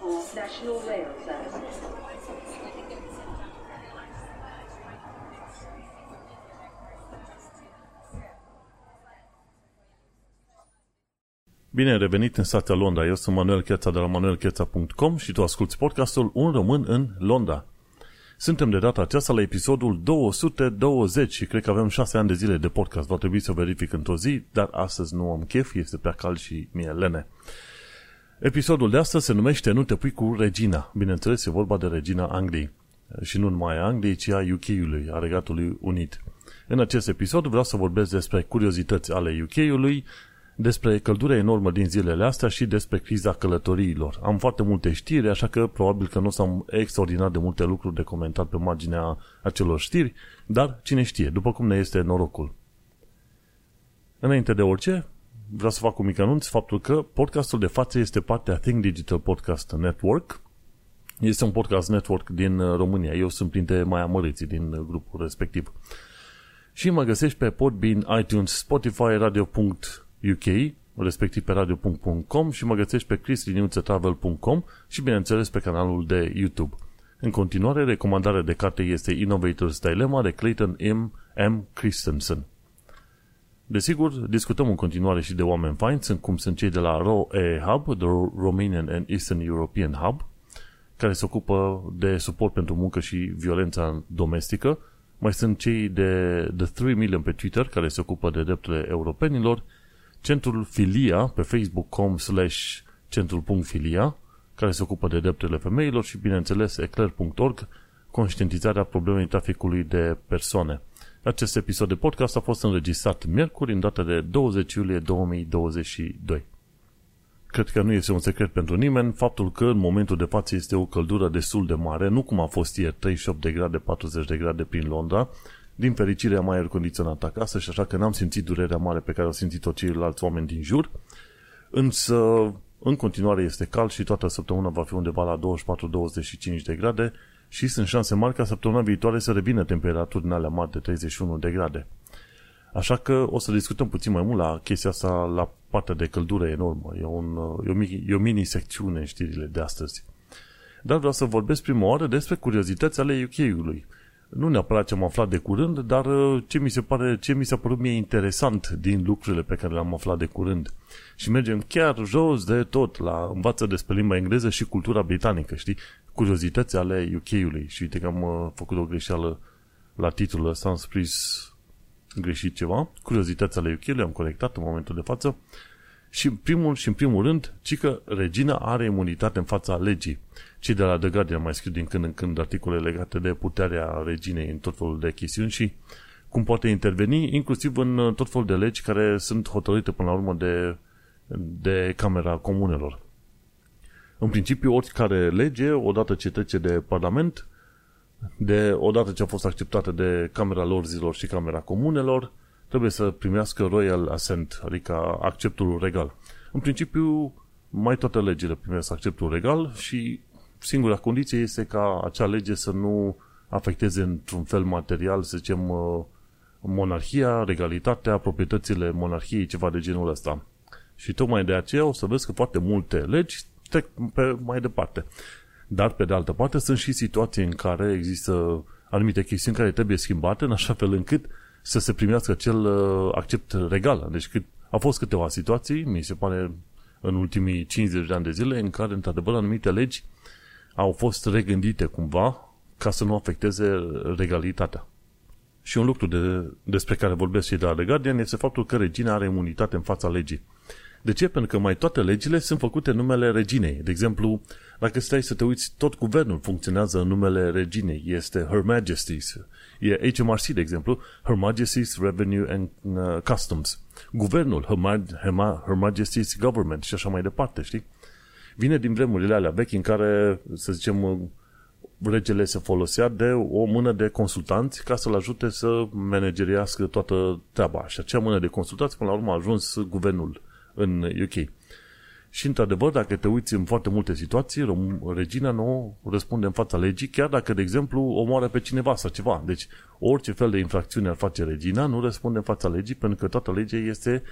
for National Rail Services. Bine ai revenit în stația Londra. Eu sunt Manuel Cheța de la manuelcheța.com și tu asculti podcastul Un Român în Londra. Suntem de data aceasta la episodul 220 și cred că avem 6 ani de zile de podcast. Va trebui să verific într-o zi, dar astăzi nu am chef, este prea cald și mie lene. Episodul de astăzi se numește Nu te pui cu Regina. Bineînțeles, e vorba de Regina Angliei. Și nu numai a Angliei, ci a UK-ului, a Regatului Unit. În acest episod vreau să vorbesc despre curiozități ale UK-ului, despre căldura enormă din zilele astea și despre criza călătoriilor. Am foarte multe știri, așa că probabil că nu o să am extraordinar de multe lucruri de comentat pe marginea acelor știri, dar cine știe, după cum ne este norocul. Înainte de orice, vreau să fac un mic anunț faptul că podcastul de față este partea Think Digital Podcast Network. Este un podcast network din România. Eu sunt printre mai amărâții din grupul respectiv. Și mă găsești pe Podbean, iTunes, Spotify, Radio.uk, respectiv pe radio.com și mă găsești pe chrisliniuțetravel.com și bineînțeles pe canalul de YouTube. În continuare, recomandarea de carte este Innovator's Dilemma de Clayton M. M. Christensen. Desigur, discutăm în continuare și de oameni faini, sunt cum sunt cei de la ROE Hub, The Romanian and Eastern European Hub, care se ocupă de suport pentru muncă și violența domestică. Mai sunt cei de The 3 Million pe Twitter, care se ocupă de drepturile europenilor, centrul Filia pe facebook.com slash centrul.filia, care se ocupă de drepturile femeilor și, bineînțeles, eclair.org, conștientizarea problemei traficului de persoane. Acest episod de podcast a fost înregistrat miercuri, în data de 20 iulie 2022. Cred că nu este un secret pentru nimeni faptul că în momentul de față este o căldură destul de mare, nu cum a fost ieri 38 de grade, 40 de grade prin Londra. Din fericire am aer condiționat acasă și așa că n-am simțit durerea mare pe care au simțit-o ceilalți oameni din jur. Însă, în continuare este cald și toată săptămâna va fi undeva la 24-25 de grade și sunt șanse mari ca săptămâna viitoare să revină temperaturi în alea mari de 31 de grade. Așa că o să discutăm puțin mai mult la chestia asta, la partea de căldură enormă. E, un, e, o, e o mini-secțiune în știrile de astăzi. Dar vreau să vorbesc prima oară despre curiozități ale UK-ului. Nu neapărat ce am aflat de curând, dar uh, ce mi se pare, ce mi s-a părut mie interesant din lucrurile pe care le-am aflat de curând. Și mergem chiar jos de tot la învață despre limba engleză și cultura britanică, știi? Curiozități ale UK-ului. Și uite că am uh, făcut o greșeală la titlul ăsta, am scris greșit ceva. Curiozități ale UK-ului am corectat în momentul de față. Și în primul și în primul rând, ci că regina are imunitate în fața legii. Cei de la The Guardian mai scriu din când în când articole legate de puterea reginei în tot felul de chestiuni și cum poate interveni, inclusiv în tot felul de legi care sunt hotărâte până la urmă de, de Camera Comunelor. În principiu, oricare lege, odată ce trece de Parlament, de odată ce a fost acceptată de Camera Lorzilor și Camera Comunelor, trebuie să primească Royal Assent, adică acceptul regal. În principiu, mai toate legile primesc acceptul regal și singura condiție este ca acea lege să nu afecteze într-un fel material, să zicem, uh, monarhia, regalitatea, proprietățile monarhiei, ceva de genul ăsta. Și tocmai de aceea o să vezi că foarte multe legi trec pe mai departe. Dar, pe de altă parte, sunt și situații în care există anumite chestiuni care trebuie schimbate în așa fel încât să se primească acel uh, accept regal. Deci cât, au fost câteva situații, mi se pare, în ultimii 50 de ani de zile, în care, într-adevăr, anumite legi au fost regândite cumva ca să nu afecteze regalitatea. Și un lucru de, despre care vorbesc și de la The Guardian este faptul că regina are imunitate în fața legii. De ce? Pentru că mai toate legile sunt făcute în numele reginei. De exemplu, dacă stai să te uiți, tot guvernul funcționează în numele reginei. Este Her Majesty's. E HMRC, de exemplu, Her Majesty's Revenue and uh, Customs. Guvernul, Her, Ma- Her, Ma- Her Majesty's Government și așa mai departe, știi? Vine din vremurile alea vechi în care, să zicem, regele se folosea de o mână de consultanți ca să-l ajute să manageriască toată treaba. Și acea mână de consultanți, până la urmă, a ajuns guvernul în UK. Și, într-adevăr, dacă te uiți în foarte multe situații, regina nu răspunde în fața legii, chiar dacă, de exemplu, omoară pe cineva sau ceva. Deci, orice fel de infracțiune ar face regina, nu răspunde în fața legii, pentru că toată legea este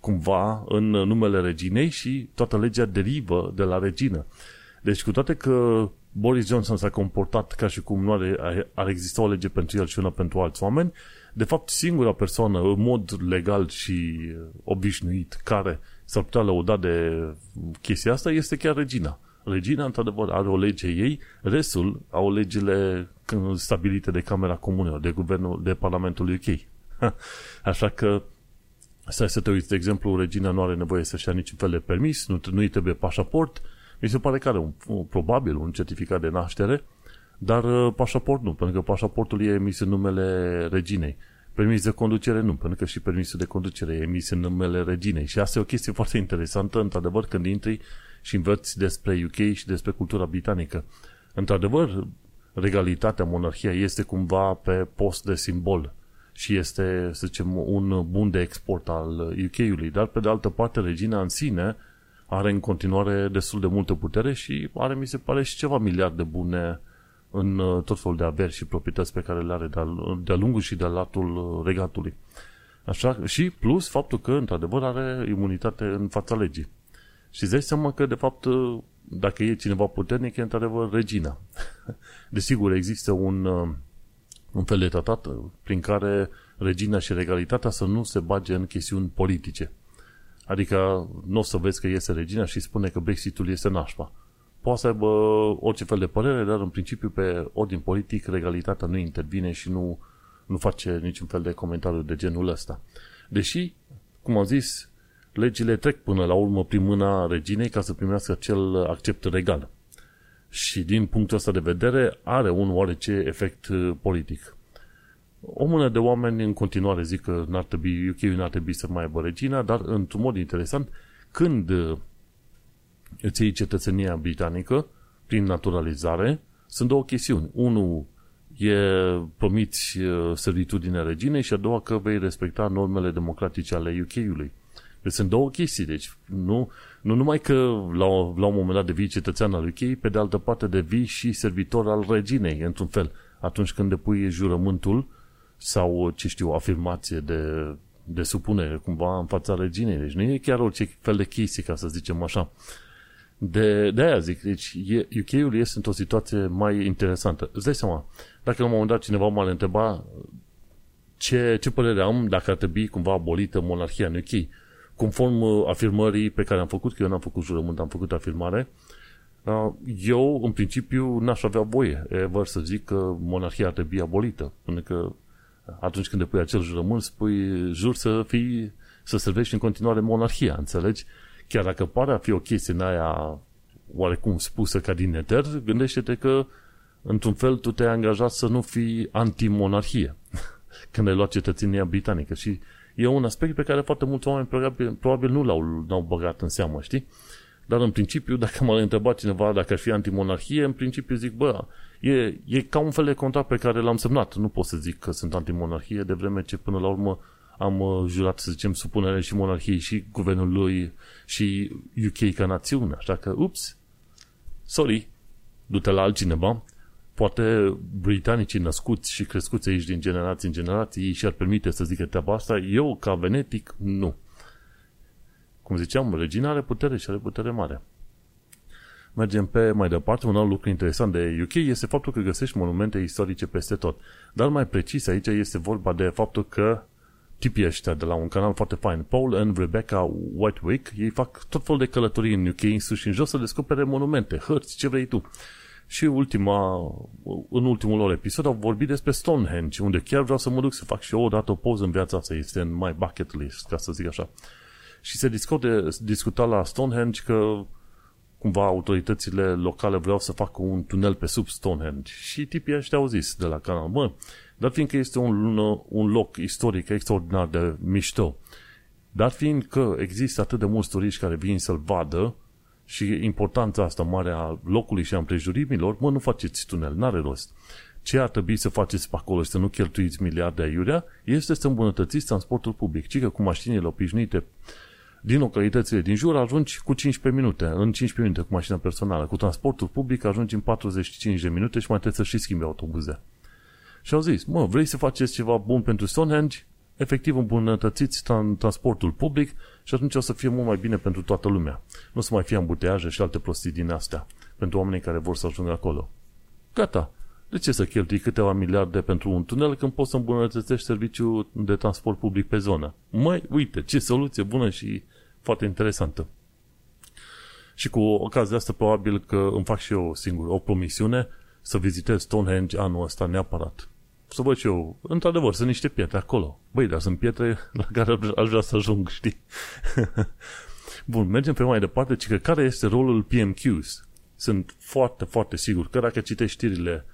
cumva în numele reginei și toată legea derivă de la regină. Deci cu toate că Boris Johnson s-a comportat ca și cum nu are, ar exista o lege pentru el și una pentru alți oameni, de fapt singura persoană în mod legal și obișnuit care s-ar putea lăuda de chestia asta este chiar regina. Regina, într-adevăr, are o lege ei, restul au legile stabilite de Camera Comunelor, de Guvernul, de Parlamentul UK. Așa că Stai să te uiți, de exemplu, regina nu are nevoie să-și ia niciun fel de permis, nu, nu-i trebuie pașaport, mi se pare că are un, probabil un certificat de naștere, dar uh, pașaport nu, pentru că pașaportul e emis în numele reginei. Permis de conducere nu, pentru că și permisul de conducere e emis în numele reginei. Și asta e o chestie foarte interesantă, într-adevăr, când intri și învăți despre UK și despre cultura britanică. Într-adevăr, regalitatea, monarhia este cumva pe post de simbol și este, să zicem, un bun de export al UK-ului, dar pe de altă parte regina în sine are în continuare destul de multă putere și are, mi se pare, și ceva miliarde bune în uh, tot felul de averi și proprietăți pe care le are de-a lungul și de-a latul regatului. Așa, și plus faptul că, într-adevăr, are imunitate în fața legii. Și îți dai seama că, de fapt, uh, dacă e cineva puternic, e într-adevăr regina. Desigur, există un, uh, un fel de tratat prin care regina și regalitatea să nu se bage în chestiuni politice. Adică nu o să vezi că iese regina și spune că Brexitul este nașpa. Poate să aibă orice fel de părere, dar în principiu pe ordin politic regalitatea nu intervine și nu, nu face niciun fel de comentariu de genul ăsta. Deși, cum am zis, legile trec până la urmă prin mâna reginei ca să primească acel accept regal. Și din punctul ăsta de vedere are un oarece efect uh, politic. O mână de oameni în continuare zic că n-ar trebui, UK n-ar trebui să mai aibă regina, dar într-un mod interesant, când uh, îți iei cetățenia britanică prin naturalizare, sunt două chestiuni. Unul e promiți uh, servitudinea reginei și a doua că vei respecta normele democratice ale UK-ului. Deci sunt două chestii. Deci nu, nu numai că la, la un moment dat devii cetățean al UK, pe de altă parte devii și servitor al reginei, într-un fel. Atunci când depui jurământul sau, ce știu, afirmație de, de supunere cumva în fața reginei. Deci nu e chiar orice fel de chestie, ca să zicem așa. De, de aia zic, deci UK-ul este într-o situație mai interesantă. Îți dai seama, dacă la un moment dat cineva m-ar întreba ce, ce părere am dacă ar trebui cumva abolită monarhia în UK, conform uh, afirmării pe care am făcut, că eu n-am făcut jurământ, am făcut afirmare, uh, eu, în principiu, n-aș avea voie ever să zic că monarhia ar trebui abolită. Pentru că atunci când depui acel jurământ, spui, jur să fii, să servești în continuare monarhia, înțelegi? Chiar dacă pare a fi o chestie în aia oarecum spusă ca din eter, gândește-te că într-un fel tu te-ai angajat să nu fii anti-monarhie când ai luat cetățenia britanică și e un aspect pe care foarte mulți oameni probabil, probabil nu l-au, l-au băgat în seamă, știi? Dar în principiu, dacă m-ar întreba cineva dacă ar fi antimonarhie, în principiu zic, bă, e, e ca un fel de contract pe care l-am semnat. Nu pot să zic că sunt antimonarhie, de vreme ce până la urmă am uh, jurat, să zicem, supunere și monarhiei și guvernul lui și UK ca națiune. Așa că, ups, sorry, du-te la altcineva. Poate britanicii născuți și crescuți aici din generații în generații și-ar permite să zică treaba asta. Eu, ca venetic, nu. Cum ziceam, regina are putere și are putere mare. Mergem pe mai departe. Un alt lucru interesant de UK este faptul că găsești monumente istorice peste tot. Dar mai precis aici este vorba de faptul că tipii ăștia de la un canal foarte fain, Paul and Rebecca Whitewick, ei fac tot felul de călătorii în UK, în sus și în jos, să descopere monumente, hărți, ce vrei tu. Și ultima, în ultimul lor episod au vorbit despre Stonehenge, unde chiar vreau să mă duc să fac și eu odată o poză în viața asta, este în my bucket list, ca să zic așa. Și se discute, discuta la Stonehenge că cumva autoritățile locale vreau să facă un tunel pe sub Stonehenge. Și tipii ăștia au zis de la canal, mă, dar fiindcă este un, un loc istoric extraordinar de mișto, dar fiindcă există atât de mulți turiști care vin să-l vadă și importanța asta mare a locului și a împrejurimilor, mă, nu faceți tunel, n-are rost. Ce ar trebui să faceți pe acolo și să nu cheltuiți miliarde aiurea este să îmbunătățiți transportul public. Ci că cu mașinile obișnuite din localitățile din jur ajungi cu 15 minute, în 15 minute cu mașina personală. Cu transportul public ajungi în 45 de minute și mai trebuie să și schimbi autobuze. Și au zis, mă, vrei să faceți ceva bun pentru Stonehenge? Efectiv îmbunătățiți transportul public și atunci o să fie mult mai bine pentru toată lumea. Nu o să mai fie ambuteaje și alte prostii din astea. pentru oamenii care vor să ajungă acolo. Gata. De ce să cheltui câteva miliarde pentru un tunel când poți să îmbunătățești serviciul de transport public pe zonă? Mai, uite, ce soluție bună și foarte interesantă. Și cu ocazia asta probabil că îmi fac și eu singur o promisiune să vizitez Stonehenge anul ăsta neapărat. Să văd și eu, într-adevăr, sunt niște pietre acolo. Băi, dar sunt pietre la care aș vrea să ajung, știi? Bun, mergem pe mai departe, ci că care este rolul PMQs? Sunt foarte, foarte sigur că dacă citești știrile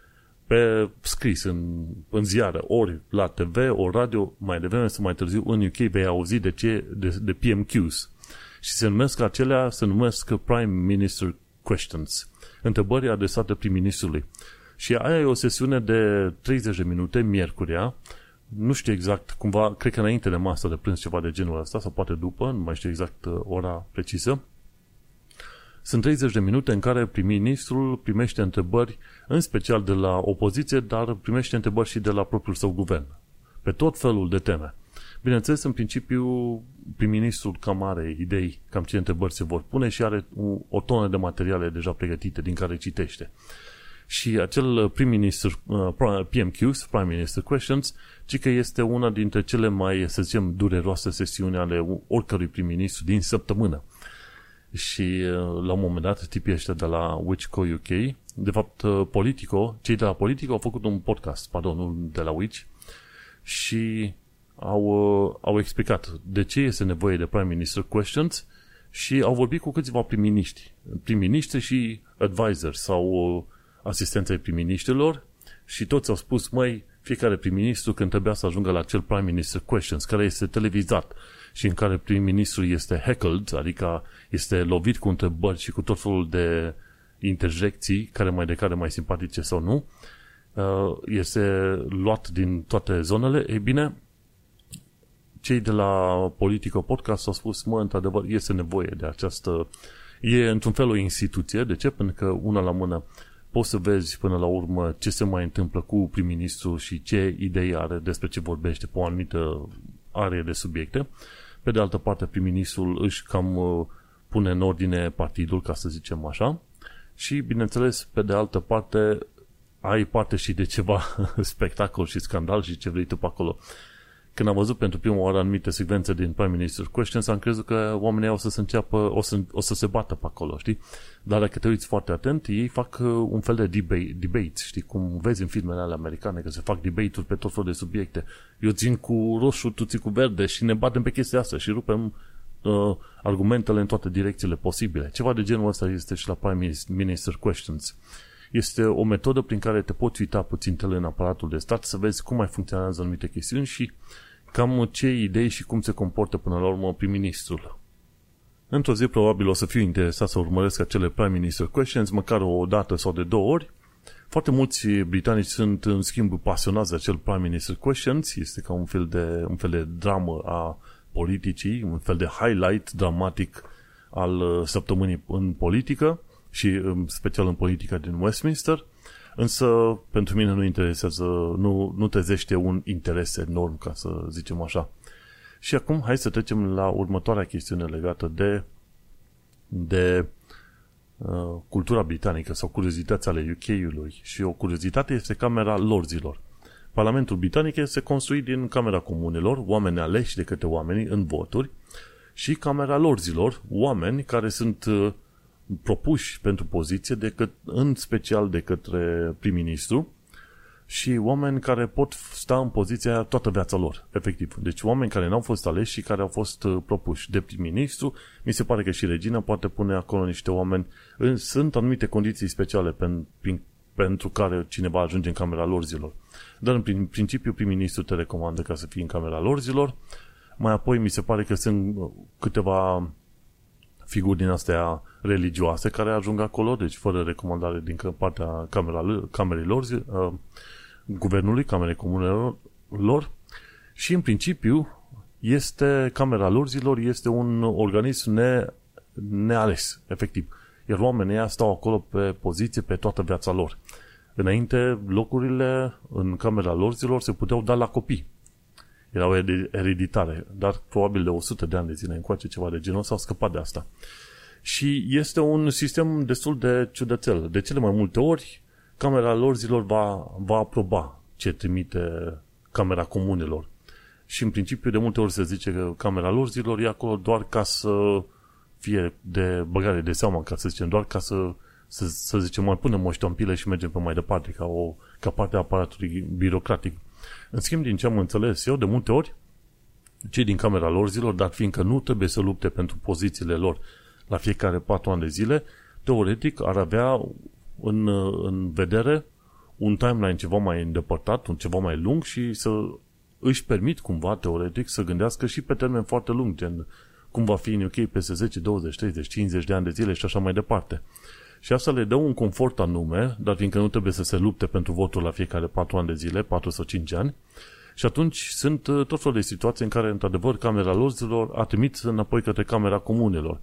pe scris în, în ziară, ori la TV, ori radio, mai devreme sau mai târziu în UK vei auzi de, ce, de, de PMQs. Și se numesc acelea, se numesc Prime Minister Questions. Întrebări adresate prim-ministrului. Și aia e o sesiune de 30 de minute, miercurea, nu știu exact, cumva, cred că înainte de masă de prânz ceva de genul ăsta, sau poate după, nu mai știu exact uh, ora precisă. Sunt 30 de minute în care prim-ministrul primește întrebări, în special de la opoziție, dar primește întrebări și de la propriul său guvern, pe tot felul de teme. Bineînțeles, în principiu, prim-ministrul cam are idei cam ce întrebări se vor pune și are o tonă de materiale deja pregătite din care citește. Și acel prim-minister, uh, PMQs, Prime Minister Questions, ci că este una dintre cele mai, să zicem, dureroase sesiuni ale oricărui prim-ministru din săptămână. Și uh, la un moment dat, tipii ăștia de la Witchco UK, de fapt uh, Politico, cei de la Politico au făcut un podcast, pardon, nu de la Witch, și au, au explicat de ce este nevoie de Prime Minister Questions și au vorbit cu câțiva prim-ministri, prim-ministri și advisors sau asistența prim-ministrilor și toți au spus, măi, fiecare prim-ministru când trebuia să ajungă la acel Prime Minister Questions, care este televizat și în care prim-ministrul este heckled, adică este lovit cu întrebări și cu tot felul de interjecții, care mai de care mai simpatice sau nu, uh, este luat din toate zonele, ei bine, cei de la Politico Podcast au spus, mă, într-adevăr, este nevoie de această... E într-un fel o instituție. De ce? Pentru că una la mână poți să vezi până la urmă ce se mai întâmplă cu prim-ministru și ce idei are despre ce vorbește pe o anumită are de subiecte. Pe de altă parte, prim-ministrul își cam uh, pune în ordine partidul, ca să zicem așa. Și, bineînțeles, pe de altă parte, ai parte și de ceva spectacol și scandal și ce vrei tu pe acolo când am văzut pentru prima oară anumite secvențe din Prime Minister's Questions, am crezut că oamenii au să se înceapă, o să, o să se bată pe acolo, știi? Dar dacă te uiți foarte atent, ei fac uh, un fel de debate, debate știi? Cum vezi în filmele alea americane, că se fac debate-uri pe tot felul de subiecte. Eu țin cu roșu, tu ții cu verde și ne batem pe chestia asta și rupem uh, argumentele în toate direcțiile posibile. Ceva de genul ăsta este și la Prime Minister Questions. Este o metodă prin care te poți uita puțin în aparatul de stat să vezi cum mai funcționează anumite chestiuni și cam ce idei și cum se comportă până la urmă prim-ministrul. Într-o zi probabil o să fiu interesat să urmăresc acele Prime Minister Questions, măcar o dată sau de două ori. Foarte mulți britanici sunt, în schimb, pasionați de acel Prime Minister Questions. Este ca un fel de, un fel de dramă a politicii, un fel de highlight dramatic al uh, săptămânii în politică și în special în politica din Westminster. Însă, pentru mine nu interesează, nu, nu trezește un interes enorm, ca să zicem așa. Și acum, hai să trecem la următoarea chestiune legată de, de uh, cultura britanică sau curiozități ale UK-ului. Și o curiozitate este Camera Lorzilor. Parlamentul britanic este construit din Camera Comunelor, oameni aleși de către oamenii în voturi, și Camera Lorzilor, oameni care sunt uh, propuși pentru poziție, decât, în special de către prim-ministru, și oameni care pot sta în poziția toată viața lor, efectiv. Deci oameni care n-au fost aleși și care au fost uh, propuși de prim-ministru. Mi se pare că și regina poate pune acolo niște oameni. Sunt anumite condiții speciale pen, prin, pentru care cineva ajunge în camera lor zilor. Dar în principiu prim-ministru te recomandă ca să fii în camera lor zilor. Mai apoi mi se pare că sunt uh, câteva figuri din astea religioase care ajung acolo, deci fără recomandare din partea camera, camerei lor, uh, guvernului, camerei comunelor lor și în principiu este, camera lor zilor este un organism ne, neales, efectiv. Iar oamenii ăia stau acolo pe poziție pe toată viața lor. Înainte, locurile în camera lor zilor se puteau da la copii erau ereditare, dar probabil de 100 de ani de zile încoace ceva de genul s-au scăpat de asta. Și este un sistem destul de ciudățel. De cele mai multe ori, camera lor zilor va, va aproba ce trimite camera comunelor. Și în principiu de multe ori se zice că camera lor zilor e acolo doar ca să fie de băgare de seamă, ca să zicem, doar ca să, să, să zicem, mai punem o ștampilă și mergem pe mai departe, ca, o, ca parte a aparatului birocratic. În schimb, din ce am înțeles eu, de multe ori, cei din camera lor zilor, dar fiindcă nu trebuie să lupte pentru pozițiile lor la fiecare patru ani de zile, teoretic ar avea în, în vedere un timeline ceva mai îndepărtat, un ceva mai lung și să își permit cumva, teoretic, să gândească și pe termen foarte lung, gen cum va fi în UK peste 10, 20, 30, 50 de ani de zile și așa mai departe. Și asta le dă un confort anume, dar fiindcă nu trebuie să se lupte pentru votul la fiecare 4 ani de zile, 4 sau 5 ani, și atunci sunt uh, tot felul de situații în care, într-adevăr, camera lorzilor a trimis înapoi către camera comunelor.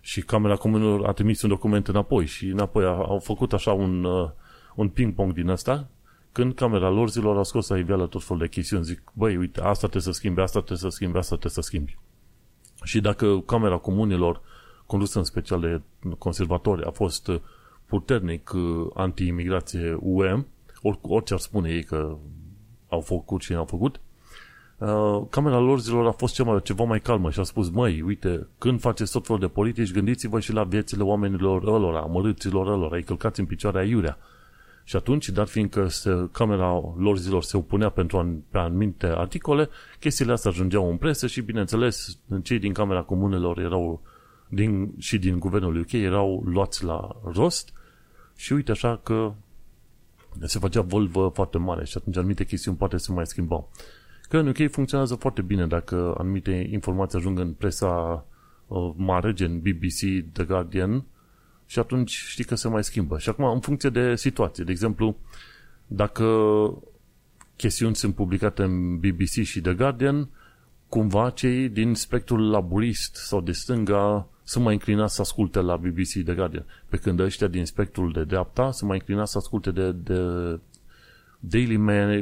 Și camera comunelor a trimis un document înapoi și înapoi au făcut așa un, uh, un ping-pong din ăsta, când camera lor zilor a scos la iveală tot felul de chestiuni. Zic, băi, uite, asta trebuie să schimbi, asta trebuie să schimbi, asta trebuie să schimbi. Și dacă camera comunilor, condusă în special de conservatori, a fost uh, puternic anti-imigrație UE, orice ar spune ei că au făcut și au făcut, uh, camera lor zilor a fost ceva, ceva mai calmă și a spus, măi, uite, când faceți tot felul de politici, gândiți-vă și la viețile oamenilor ălora, amărâților ălora, îi călcați în picioare aiurea. Și atunci, dar fiindcă se, camera lor zilor se opunea pentru an, pe anumite articole, chestiile astea ajungeau în presă și, bineînțeles, cei din Camera Comunelor erau din, și din guvernul UK erau luați la rost și uite așa că se făcea volvă foarte mare și atunci anumite chestiuni poate se mai schimbau. Că în UK funcționează foarte bine dacă anumite informații ajung în presa uh, mare, gen BBC, The Guardian, și atunci știi că se mai schimbă. Și acum, în funcție de situație, de exemplu, dacă chestiuni sunt publicate în BBC și The Guardian, cumva cei din spectrul laburist sau de stânga sunt mai inclinați să asculte la BBC The Guardian, pe când ăștia din spectrul de dreapta sunt mai inclinați să asculte de, de Daily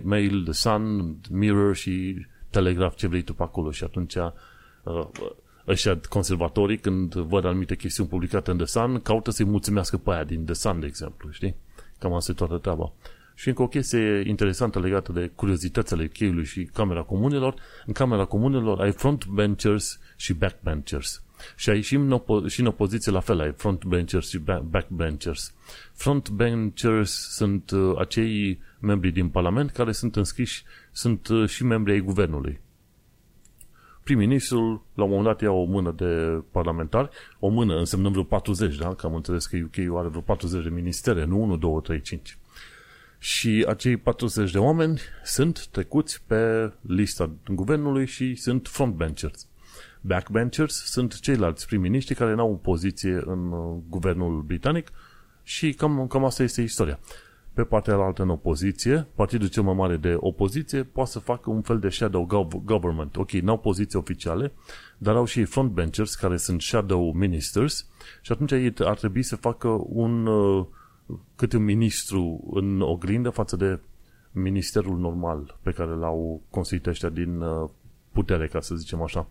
Mail, The Sun, Mirror și Telegraph, ce vrei tu pe acolo. Și atunci uh, ăștia conservatorii, când văd anumite chestiuni publicate în The Sun, caută să-i mulțumească pe aia din The Sun, de exemplu, știi? Cam asta e toată treaba. Și încă o chestie interesantă legată de curiozitățile cheiului și Camera Comunelor. În Camera Comunelor ai frontbenchers și backbenchers. Și ai și în, opo- și în opoziție la fel, ai frontbenchers și backbenchers. Frontbenchers sunt uh, acei membri din Parlament care sunt înscriși, sunt uh, și membri ai guvernului. Prim-ministrul, la un moment dat, ia o mână de parlamentari, o mână însemnând vreo 40, da? Că am înțeles că UK are vreo 40 de ministere, nu 1, 2, 3, 5. Și acei 40 de oameni sunt trecuți pe lista guvernului și sunt frontbenchers. Backbenchers sunt ceilalți prim-miniștri care n-au o poziție în uh, guvernul britanic și cam, cam asta este istoria. Pe partea altă în opoziție, partidul cel mai mare de opoziție poate să facă un fel de shadow government. Ok, n-au poziții oficiale, dar au și frontbenchers care sunt shadow ministers și atunci ei ar trebui să facă un uh, câte un ministru în oglindă față de ministerul normal pe care l-au construit ăștia din uh, putere, ca să zicem așa.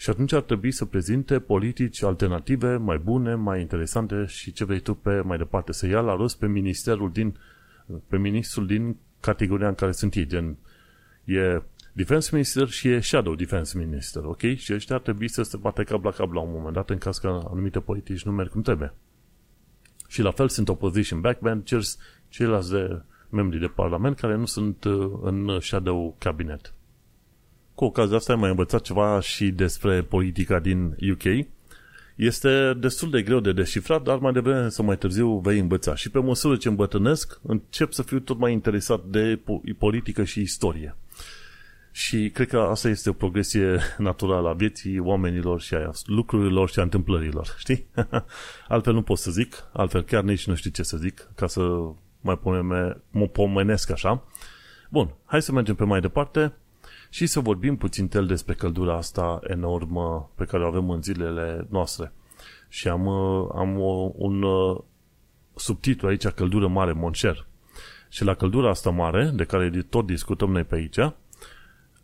Și atunci ar trebui să prezinte politici alternative mai bune, mai interesante și ce vrei tu pe mai departe. Să ia la rost pe ministerul din pe ministrul din categoria în care sunt ei, gen e Defense Minister și e Shadow Defense Minister, ok? Și ăștia ar trebui să se bate cap la cap la un moment dat în caz că anumite politici nu merg cum trebuie. Și la fel sunt opposition backbenchers, ceilalți de membri de parlament care nu sunt uh, în shadow cabinet. Cu ocazia asta ai mai învățat ceva și despre politica din UK. Este destul de greu de descifrat, dar mai devreme sau mai târziu vei învăța. Și pe măsură ce îmbătrânesc, încep să fiu tot mai interesat de politică și istorie. Și cred că asta este o progresie naturală a vieții oamenilor și a lucrurilor și a întâmplărilor, știi? altfel nu pot să zic, altfel chiar nici nu știu ce să zic, ca să mai pomene, mă pomenesc așa. Bun, hai să mergem pe mai departe și să vorbim puțin tel despre căldura asta enormă pe care o avem în zilele noastre. Și am, am o, un uh, subtitlu aici, căldură mare, monșer. Și la căldura asta mare, de care tot discutăm noi pe aici,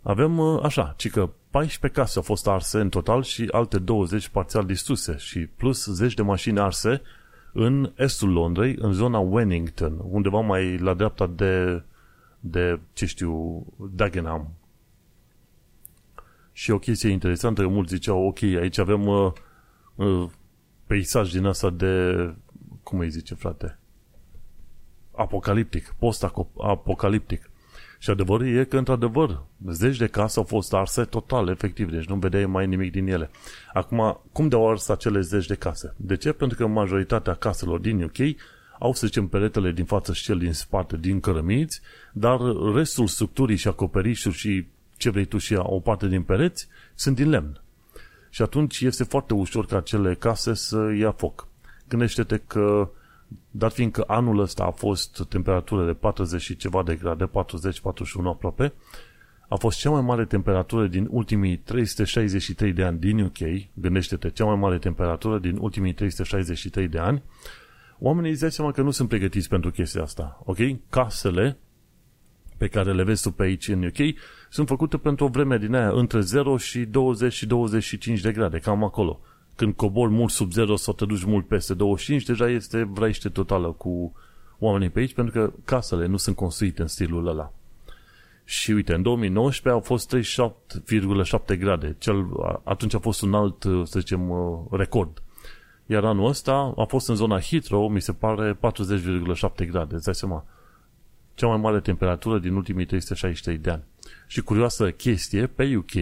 Avem uh, așa, ci că 14 case au fost arse în total și alte 20 parțial distruse și plus 10 de mașini arse în estul Londrei, în zona Wennington, undeva mai la dreapta de, de ce știu, Dagenham. Și o chestie interesantă, că mulți ziceau, ok, aici avem uh, uh, peisaj din asta de, cum îi zice, frate, apocaliptic, post-apocaliptic. Și adevărul e că, într-adevăr, zeci de case au fost arse total, efectiv, deci nu vedeai mai nimic din ele. Acum, cum de-au ars acele zeci de case? De ce? Pentru că majoritatea caselor din UK au, să zicem, peretele din față și cel din spate din cărămiți, dar restul structurii și acoperișuri și ce vrei tu și o parte din pereți sunt din lemn. Și atunci este foarte ușor ca acele case să ia foc. Gândește-te că dar fiindcă anul ăsta a fost temperatură de 40 și ceva de grade, 40-41 aproape, a fost cea mai mare temperatură din ultimii 363 de ani din UK, gândește-te, cea mai mare temperatură din ultimii 363 de ani, oamenii îți dai seama că nu sunt pregătiți pentru chestia asta, ok? Casele pe care le vezi tu pe aici în UK sunt făcute pentru o vreme din aia între 0 și 20 și 25 de grade, cam acolo când cobori mult sub 0 sau te duci mult peste 25, deja este vraiște totală cu oamenii pe aici, pentru că casele nu sunt construite în stilul ăla. Și uite, în 2019 au fost 37,7 grade. Cel, atunci a fost un alt, să zicem, record. Iar anul ăsta a fost în zona Heathrow, mi se pare, 40,7 grade. Îți dai seama? Cea mai mare temperatură din ultimii 363 de ani. Și curioasă chestie, pe UK,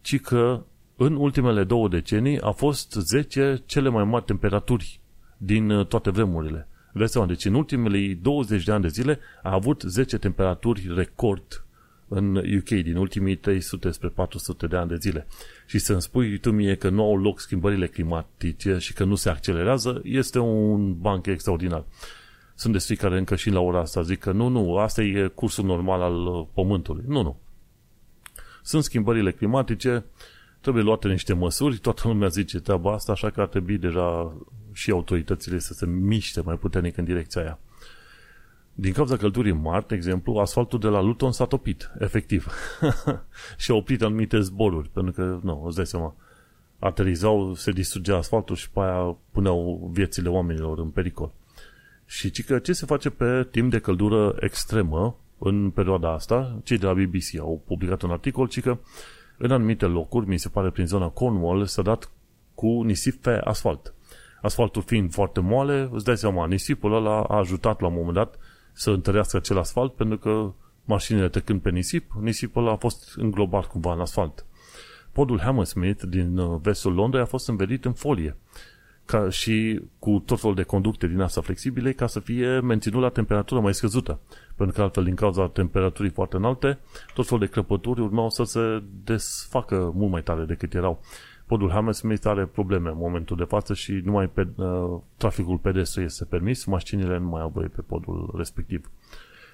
ci că în ultimele două decenii a fost 10 cele mai mari temperaturi din uh, toate vremurile. Vezi seama, deci în ultimele 20 de ani de zile a avut 10 temperaturi record în UK din ultimii 300 spre 400 de ani de zile. Și să-mi spui tu mie că nu au loc schimbările climatice și că nu se accelerează, este un banc extraordinar. Sunt destui care încă și la ora asta zic că nu, nu, asta e cursul normal al uh, Pământului. Nu, nu. Sunt schimbările climatice, trebuie luate niște măsuri, toată lumea zice treaba asta, așa că ar trebui deja și autoritățile să se miște mai puternic în direcția aia. Din cauza căldurii mari, de exemplu, asfaltul de la Luton s-a topit, efectiv. și a oprit anumite zboruri, pentru că, nu, îți dai seama, aterizau, se distrugea asfaltul și pe aia puneau viețile oamenilor în pericol. Și ci că ce se face pe timp de căldură extremă în perioada asta, cei de la BBC au publicat un articol, ci că în anumite locuri, mi se pare prin zona Cornwall, s-a dat cu nisip pe asfalt. Asfaltul fiind foarte moale, îți dai seama, nisipul ăla a ajutat la un moment dat să întărească acel asfalt, pentru că mașinile trecând pe nisip, nisipul ăla a fost înglobat cumva în asfalt. Podul Hammersmith din uh, vestul Londrei a fost învelit în folie ca și cu tot felul de conducte din asta flexibile ca să fie menținut la temperatură mai scăzută. Pentru că altfel, din cauza temperaturii foarte înalte, tot felul de crăpături urmau să se desfacă mult mai tare decât erau. Podul Hammersmith are probleme în momentul de față și numai pe, uh, traficul pedestru este permis, mașinile nu mai au voie pe podul respectiv.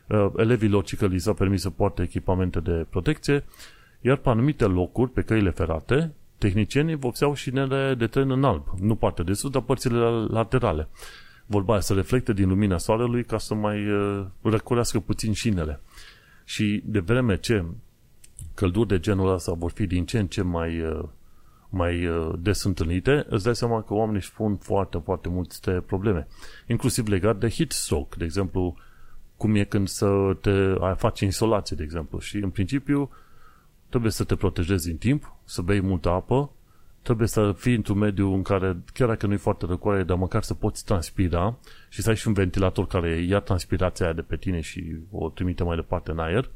Uh, elevilor cică li s-a permis să poarte echipamente de protecție, iar pe anumite locuri, pe căile ferate, tehnicienii vopseau șinele de tren în alb, nu partea de sus, dar părțile laterale. Vorba aia să reflecte din lumina soarelui ca să mai uh, răcurească puțin șinele. Și de vreme ce călduri de genul ăsta vor fi din ce în ce mai, uh, mai uh, des întâlnite, îți dai seama că oamenii își pun foarte, foarte multe probleme. Inclusiv legat de heat stroke, de exemplu, cum e când să te faci insolație, de exemplu. Și în principiu trebuie să te protejezi în timp, să bei multă apă, trebuie să fii într-un mediu în care, chiar dacă nu e foarte răcoare, dar măcar să poți transpira și să ai și un ventilator care ia transpirația aia de pe tine și o trimite mai departe în aer,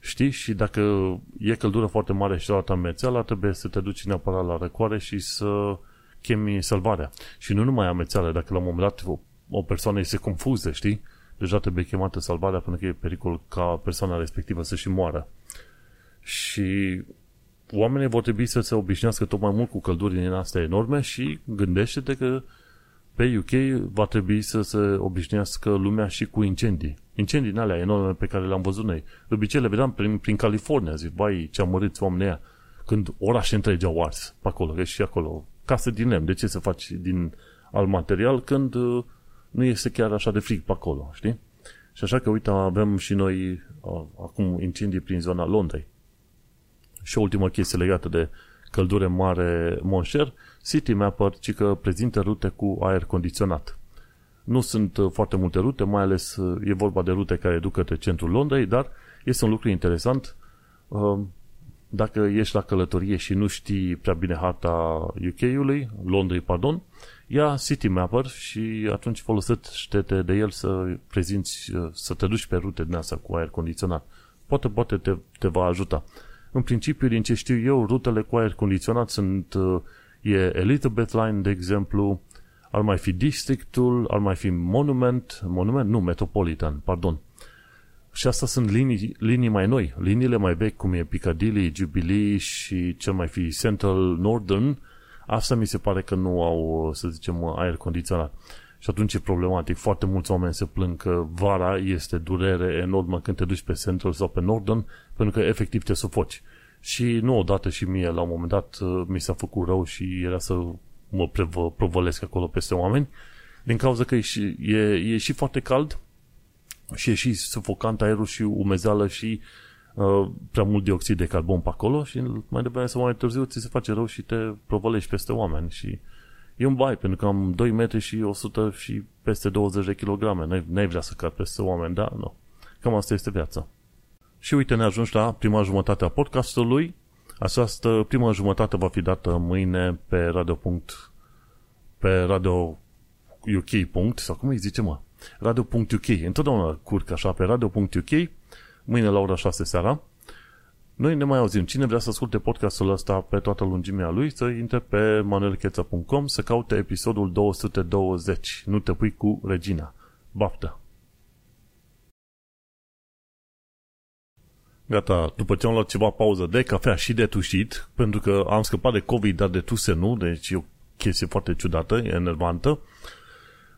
știi? Și dacă e căldură foarte mare și la amețeala, trebuie să te duci neapărat la răcoare și să chemi salvarea. Și nu numai amețeala, dacă la un moment dat o, o persoană se confuze, știi? Deja trebuie chemată salvarea pentru că e pericol ca persoana respectivă să și moară. Și oamenii vor trebui să se obișnuiască tot mai mult cu călduri din astea enorme și gândește-te că pe UK va trebui să se obișnuiască lumea și cu incendii. Incendii din alea enorme pe care le-am văzut noi. De obicei le vedeam prin, prin California, zic, vai, ce amărâți oamenii aia. Când orașe întregi au ars pe acolo, că și acolo. Case din lemn, de ce să faci din alt material când uh, nu este chiar așa de frig pe acolo, știi? Și așa că, uite, avem și noi uh, acum incendii prin zona Londrei. Și o ultimă chestie legată de căldură mare monșer, City Mapper, ci că prezintă rute cu aer condiționat. Nu sunt uh, foarte multe rute, mai ales uh, e vorba de rute care duc către centrul Londrei, dar este un lucru interesant. Uh, dacă ești la călătorie și nu știi prea bine harta UK-ului, Londrei, pardon, ia City Mapper și atunci folosește-te de el să prezinți, să te duci pe rute din asta cu aer condiționat. Poate, poate te, te va ajuta. În principiu, din ce știu eu, rutele cu aer condiționat sunt e Elizabeth Line, de exemplu, ar mai fi Districtul, ar mai fi Monument, Monument, nu, Metropolitan, pardon. Și asta sunt linii, linii mai noi, liniile mai vechi, cum e Piccadilly, Jubilee și cel mai fi Central Northern, asta mi se pare că nu au, să zicem, aer condiționat. Și atunci e problematic. Foarte mulți oameni se plâng că vara este durere enormă când te duci pe Central sau pe Northern, pentru că efectiv te sufoci. Și nu odată și mie, la un moment dat, mi s-a făcut rău și era să mă provălesc acolo peste oameni, din cauza că e și, e, e și foarte cald și e și sufocant aerul și umezeală și uh, prea mult dioxid de carbon pe acolo și mai devreme sau mai târziu ți se face rău și te provălești peste oameni și e un bai, pentru că am 2 metri și 100 și peste 20 de kilograme. N-ai, vrea să cad peste oameni, da? Nu. Cam asta este viața. Și uite, ne ajungi la prima jumătate a podcastului. Această prima jumătate va fi dată mâine pe radio. pe radio UK. sau cum îi zice mă? Radio.uk. Întotdeauna curc așa pe radio.uk. Mâine la ora 6 seara. Noi ne mai auzim. Cine vrea să asculte podcastul ăsta pe toată lungimea lui, să intre pe manuelcheța.com să caute episodul 220. Nu te pui cu Regina. Baftă! Gata, după ce am luat ceva pauză de cafea și de tușit, pentru că am scăpat de COVID, dar de tuse nu, deci e o chestie foarte ciudată, enervantă.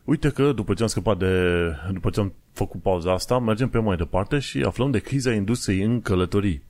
Uite că după ce am scăpat de, după ce am făcut pauza asta, mergem pe mai departe și aflăm de criza industriei în călătorii.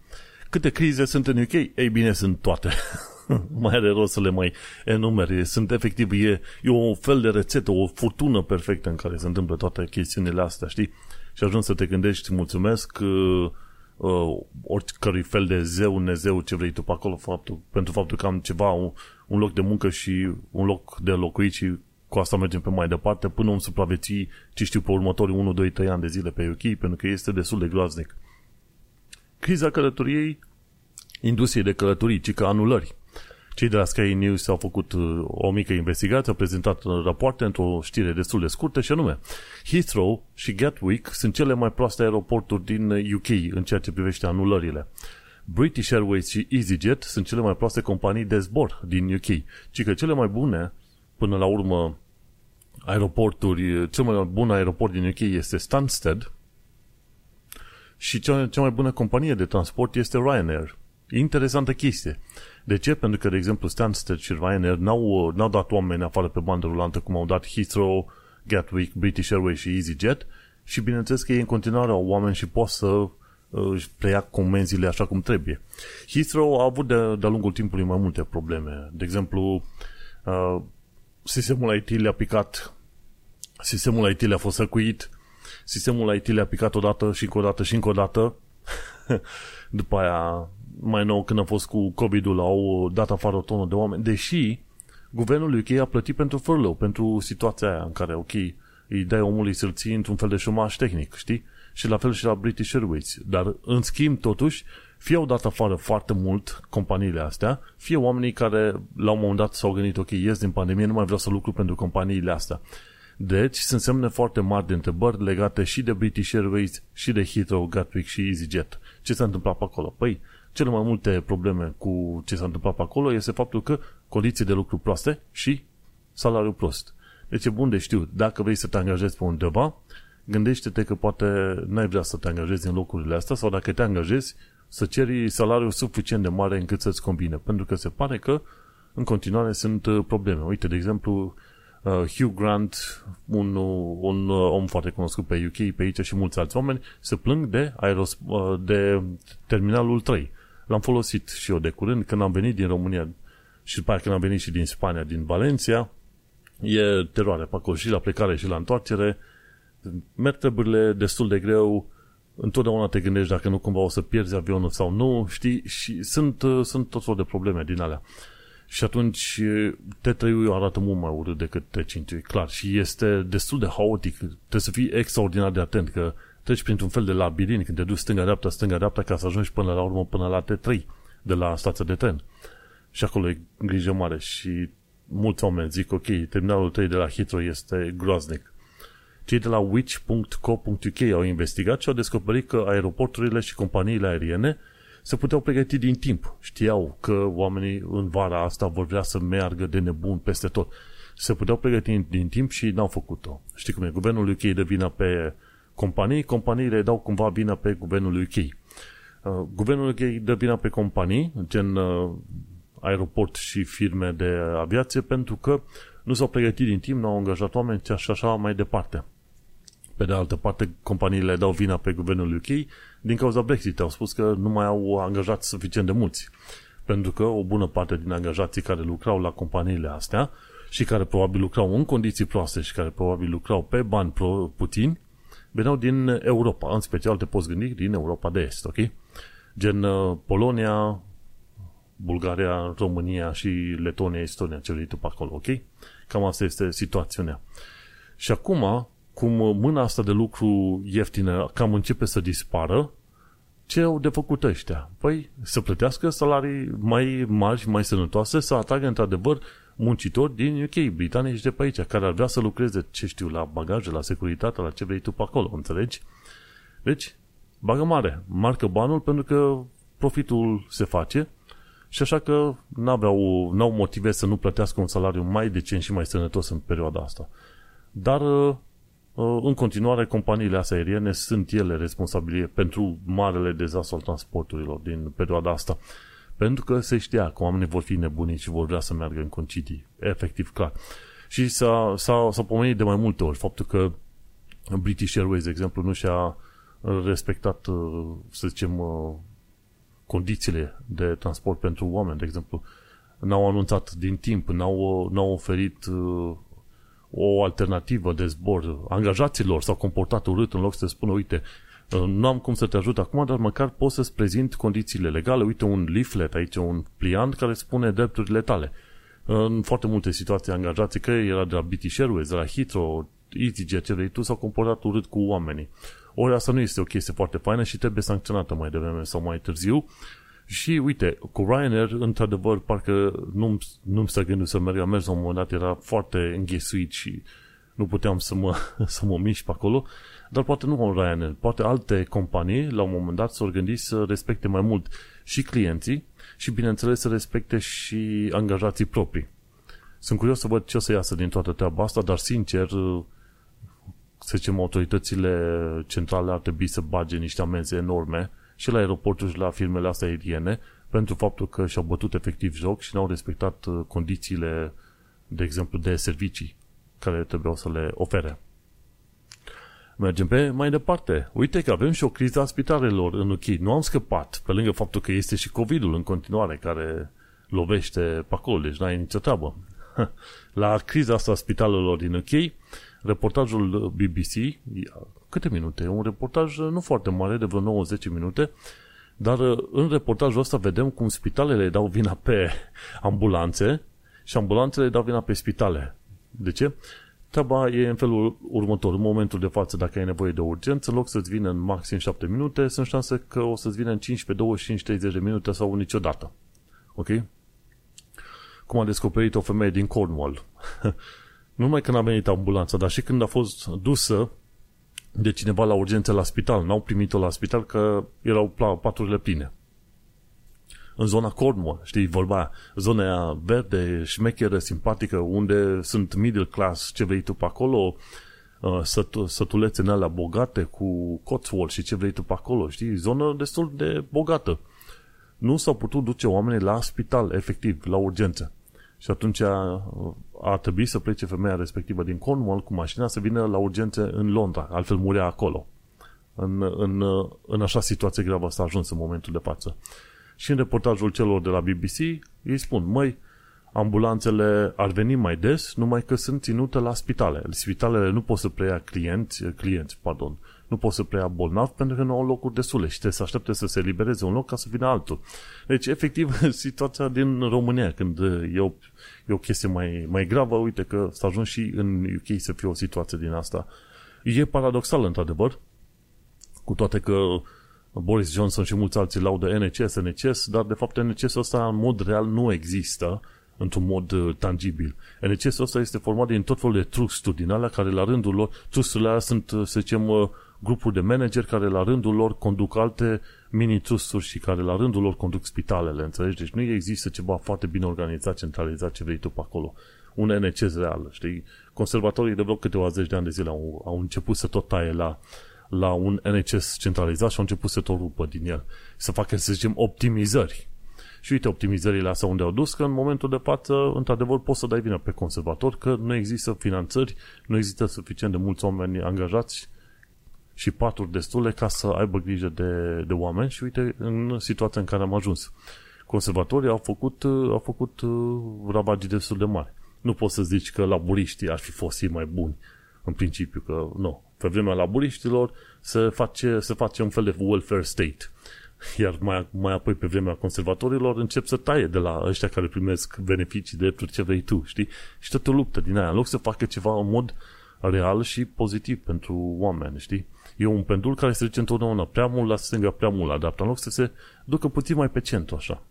Câte crize sunt în UK? Ei bine, sunt toate. mai are rost să le mai enumeri. Sunt efectiv, e, e o fel de rețetă, o furtună perfectă în care se întâmplă toate chestiunile astea, știi? Și ajungi să te gândești, mulțumesc, uh, uh, oricărui fel de zeu, nezeu, ce vrei tu pe acolo, faptul, pentru faptul că am ceva, un, un loc de muncă și un loc de locuit și cu asta mergem pe mai departe până om supraviețui, ce știu, pe următorii 1, 2, 3 ani de zile pe UK, pentru că este destul de groaznic. Criza călătoriei, industriei de călătorii, ci că anulări. Cei de la Sky News au făcut uh, o mică investigație, au prezentat rapoarte într-o știre destul de scurtă și anume Heathrow și Gatwick sunt cele mai proaste aeroporturi din UK în ceea ce privește anulările. British Airways și EasyJet sunt cele mai proaste companii de zbor din UK, ci că cele mai bune, până la urmă, aeroporturi, cel mai bun aeroport din UK este Stansted și cea, cea mai bună companie de transport este Ryanair. Interesantă chestie. De ce? Pentru că, de exemplu, Stansted și Ryanair n-au, n-au dat oameni afară pe bandă rulantă cum au dat Heathrow, Gatwick, British Airways și EasyJet și bineînțeles că ei în continuare au oameni și pot să uh, își preia comenzile așa cum trebuie. Heathrow a avut de, de-a lungul timpului mai multe probleme. De exemplu, uh, sistemul IT le-a picat, sistemul IT le-a fost săcuit, sistemul IT le-a picat odată și încă o dată și încă o dată. După aia mai nou când a fost cu COVID-ul, au dat afară o tonă de oameni, deși guvernul UK a plătit pentru furlough, pentru situația aia în care, ok, îi dai omului să-l ții într-un fel de șomaj tehnic, știi? Și la fel și la British Airways. Dar, în schimb, totuși, fie au dat afară foarte mult companiile astea, fie oamenii care la un moment dat s-au gândit, ok, ies din pandemie, nu mai vreau să lucru pentru companiile astea. Deci, sunt semne foarte mari de întrebări legate și de British Airways, și de Heathrow, Gatwick și EasyJet. Ce s-a întâmplat pe acolo? Păi, cele mai multe probleme cu ce s-a întâmplat pe acolo este faptul că condiții de lucru proaste și salariu prost. Deci e bun de știut. Dacă vrei să te angajezi pe undeva, gândește-te că poate n-ai vrea să te angajezi în locurile astea sau dacă te angajezi, să ceri salariul suficient de mare încât să-ți combine. Pentru că se pare că în continuare sunt uh, probleme. Uite, de exemplu, uh, Hugh Grant, un, un uh, om foarte cunoscut pe UK, pe aici și mulți alți oameni, se plâng de, aeros, de terminalul 3 L-am folosit și eu de curând când am venit din România și după aceea când am venit și din Spania, din Valencia. E teroare pe acolo și la plecare și la întoarcere. Merg treburile destul de greu. întotdeauna te gândești dacă nu cumva o să pierzi avionul sau nu, știi, și sunt, uh, sunt tot felul de probleme din alea. Și atunci T3-ul arată mult mai urât decât T5, e clar. Și este destul de haotic. Trebuie să fii extraordinar de atent că treci printr-un fel de labirint când te duci stânga-dreapta, stânga-dreapta ca să ajungi până la urmă până la T3 de la stația de tren. Și acolo e grijă mare și mulți oameni zic, ok, terminalul 3 de la Heathrow este groaznic. Cei de la which.co.uk au investigat și au descoperit că aeroporturile și companiile aeriene se puteau pregăti din timp. Știau că oamenii în vara asta vor vrea să meargă de nebun peste tot. Se puteau pregăti din timp și n-au făcut-o. Știi cum e? Guvernul UK dă vina pe companii, companiile dau cumva vina pe guvernul UK. Uh, guvernul UK dă vina pe companii, gen uh, aeroport și firme de aviație, pentru că nu s-au pregătit din timp, nu au angajat oameni și așa mai departe. Pe de altă parte, companiile dau vina pe guvernul UK din cauza Brexit. Au spus că nu mai au angajat suficient de mulți. Pentru că o bună parte din angajații care lucrau la companiile astea și care probabil lucrau în condiții proaste și care probabil lucrau pe bani puțini, veneau din Europa, în special te poți gândi din Europa de Est, ok? Gen uh, Polonia, Bulgaria, România și Letonia, Estonia, ce vrei tu pe acolo, ok? Cam asta este situația. Și acum, cum mâna asta de lucru ieftină cam începe să dispară, ce au de făcut ăștia? Păi să plătească salarii mai mari și mai sănătoase, să atragă într-adevăr muncitori din UK, britanici de pe aici, care ar vrea să lucreze, ce știu, la bagaje, la securitate, la ce vrei tu pe acolo, înțelegi? Deci, bagă mare, marcă banul pentru că profitul se face și așa că n-aveau, n-au motive să nu plătească un salariu mai decent și mai sănătos în perioada asta. Dar Uh, în continuare, companiile astea aeriene sunt ele responsabile pentru marele dezastru al transporturilor din perioada asta. Pentru că se știa că oamenii vor fi nebuniți și vor vrea să meargă în concedii. Efectiv, clar. Și s-a, s-a, s-a pomenit de mai multe ori faptul că British Airways, de exemplu, nu și-a respectat, uh, să zicem, uh, condițiile de transport pentru oameni, de exemplu. N-au anunțat din timp, n-au, n-au oferit o alternativă de zbor, angajaților s-au comportat urât în loc să spună, uite, uh, nu am cum să te ajut acum, dar măcar poți să-ți prezint condițiile legale. Uite un leaflet aici, un pliant care spune drepturile tale. În foarte multe situații angajații, că era de la British Airways, de la Heathrow, EasyJet, ce vrei tu, s-au comportat urât cu oamenii. Ori asta nu este o chestie foarte faină și trebuie sancționată mai devreme sau mai târziu și uite, cu Ryanair, într-adevăr, parcă nu-mi, nu-mi stă gândul să merg, am mers la un moment dat, era foarte înghesuit și nu puteam să mă, să mă mișc pe acolo, dar poate nu cu Ryanair, poate alte companii, la un moment dat, s-au gândit să respecte mai mult și clienții și, bineînțeles, să respecte și angajații proprii. Sunt curios să văd ce o să iasă din toată treaba asta, dar, sincer, să zicem, autoritățile centrale ar trebui să bage niște amenzi enorme și la aeroporturi și la firmele astea aeriene pentru faptul că și-au bătut efectiv joc și n-au respectat uh, condițiile, de exemplu, de servicii care trebuiau să le ofere. Mergem pe mai departe. Uite că avem și o criză a spitalelor în UK. Nu am scăpat, pe lângă faptul că este și COVID-ul în continuare care lovește pe acolo, deci n-ai nicio treabă. La criza asta a spitalelor din UK, reportajul BBC câte minute? Un reportaj uh, nu foarte mare, de vreo 9-10 minute, dar uh, în reportajul ăsta vedem cum spitalele dau vina pe ambulanțe și ambulanțele dau vina pe spitale. De ce? Treaba e în felul următor. În momentul de față, dacă ai nevoie de urgență, în loc să-ți vină în maxim 7 minute, sunt șanse că o să-ți vină în 15, 25, 30 de minute sau niciodată. Ok? Cum a descoperit o femeie din Cornwall. nu numai când a venit ambulanța, dar și când a fost dusă de cineva la urgență la spital. N-au primit-o la spital că erau paturile pline. În zona Cornwall, știi, vorba aia, zona aia verde, șmecheră, simpatică, unde sunt middle class, ce vrei tu pe acolo, uh, sătu- sătulețe în alea bogate cu Cotswold și ce vrei tu pe acolo, știi, zonă destul de bogată. Nu s-au putut duce oamenii la spital, efectiv, la urgență. Și atunci a, a trebuit să plece femeia respectivă din Cornwall cu mașina să vină la urgențe în Londra, altfel murea acolo. În, în, în așa situație gravă s-a ajuns în momentul de față. Și în reportajul celor de la BBC ei spun, măi, ambulanțele ar veni mai des, numai că sunt ținute la spitale. Spitalele nu pot să preia clienți, clienți, pardon, nu pot să preia bolnav pentru că nu au locuri destule și trebuie să aștepte să se elibereze un loc ca să vină altul. Deci, efectiv, situația din România, când e o, e o chestie mai, mai gravă, uite că s-a ajuns și în UK să fie o situație din asta. E paradoxal, într-adevăr, cu toate că Boris Johnson și mulți alții laudă NHS, NHS, dar de fapt NHS-ul ăsta în mod real nu există într-un mod uh, tangibil. NHS-ul ăsta este format din tot felul de trusturi din alea care la rândul lor, trusturile alea sunt, uh, să zicem, uh, grupuri de manageri care la rândul lor conduc alte mini-trusturi și care la rândul lor conduc spitalele, înțelegi? Deci nu există ceva foarte bine organizat, centralizat, ce vrei tu pe acolo. Un NHS real, știi? Conservatorii de vreo câteva zeci de ani de zile au, au început să tot taie la, la un NHS centralizat și au început să tot rupă din el. Să facă, să zicem, optimizări și uite optimizările astea unde au dus, că în momentul de față, într-adevăr, poți să dai vină pe conservator, că nu există finanțări, nu există suficient de mulți oameni angajați și paturi destule ca să aibă grijă de, de oameni și uite în situația în care am ajuns. Conservatorii au făcut, au făcut uh, rabagii destul de mari. Nu poți să zici că laburiștii ar fi fost mai buni, în principiu, că nu. Pe vremea laburiștilor se face, se face un fel de welfare state iar mai, mai apoi pe vremea conservatorilor încep să taie de la ăștia care primesc beneficii, drepturi, ce vrei tu, știi? Și tot o luptă din aia, în loc să facă ceva în mod real și pozitiv pentru oameni, știi? E un pendul care se duce întotdeauna prea mult la stânga, prea mult la dreapta, în loc să se ducă puțin mai pe centru, așa.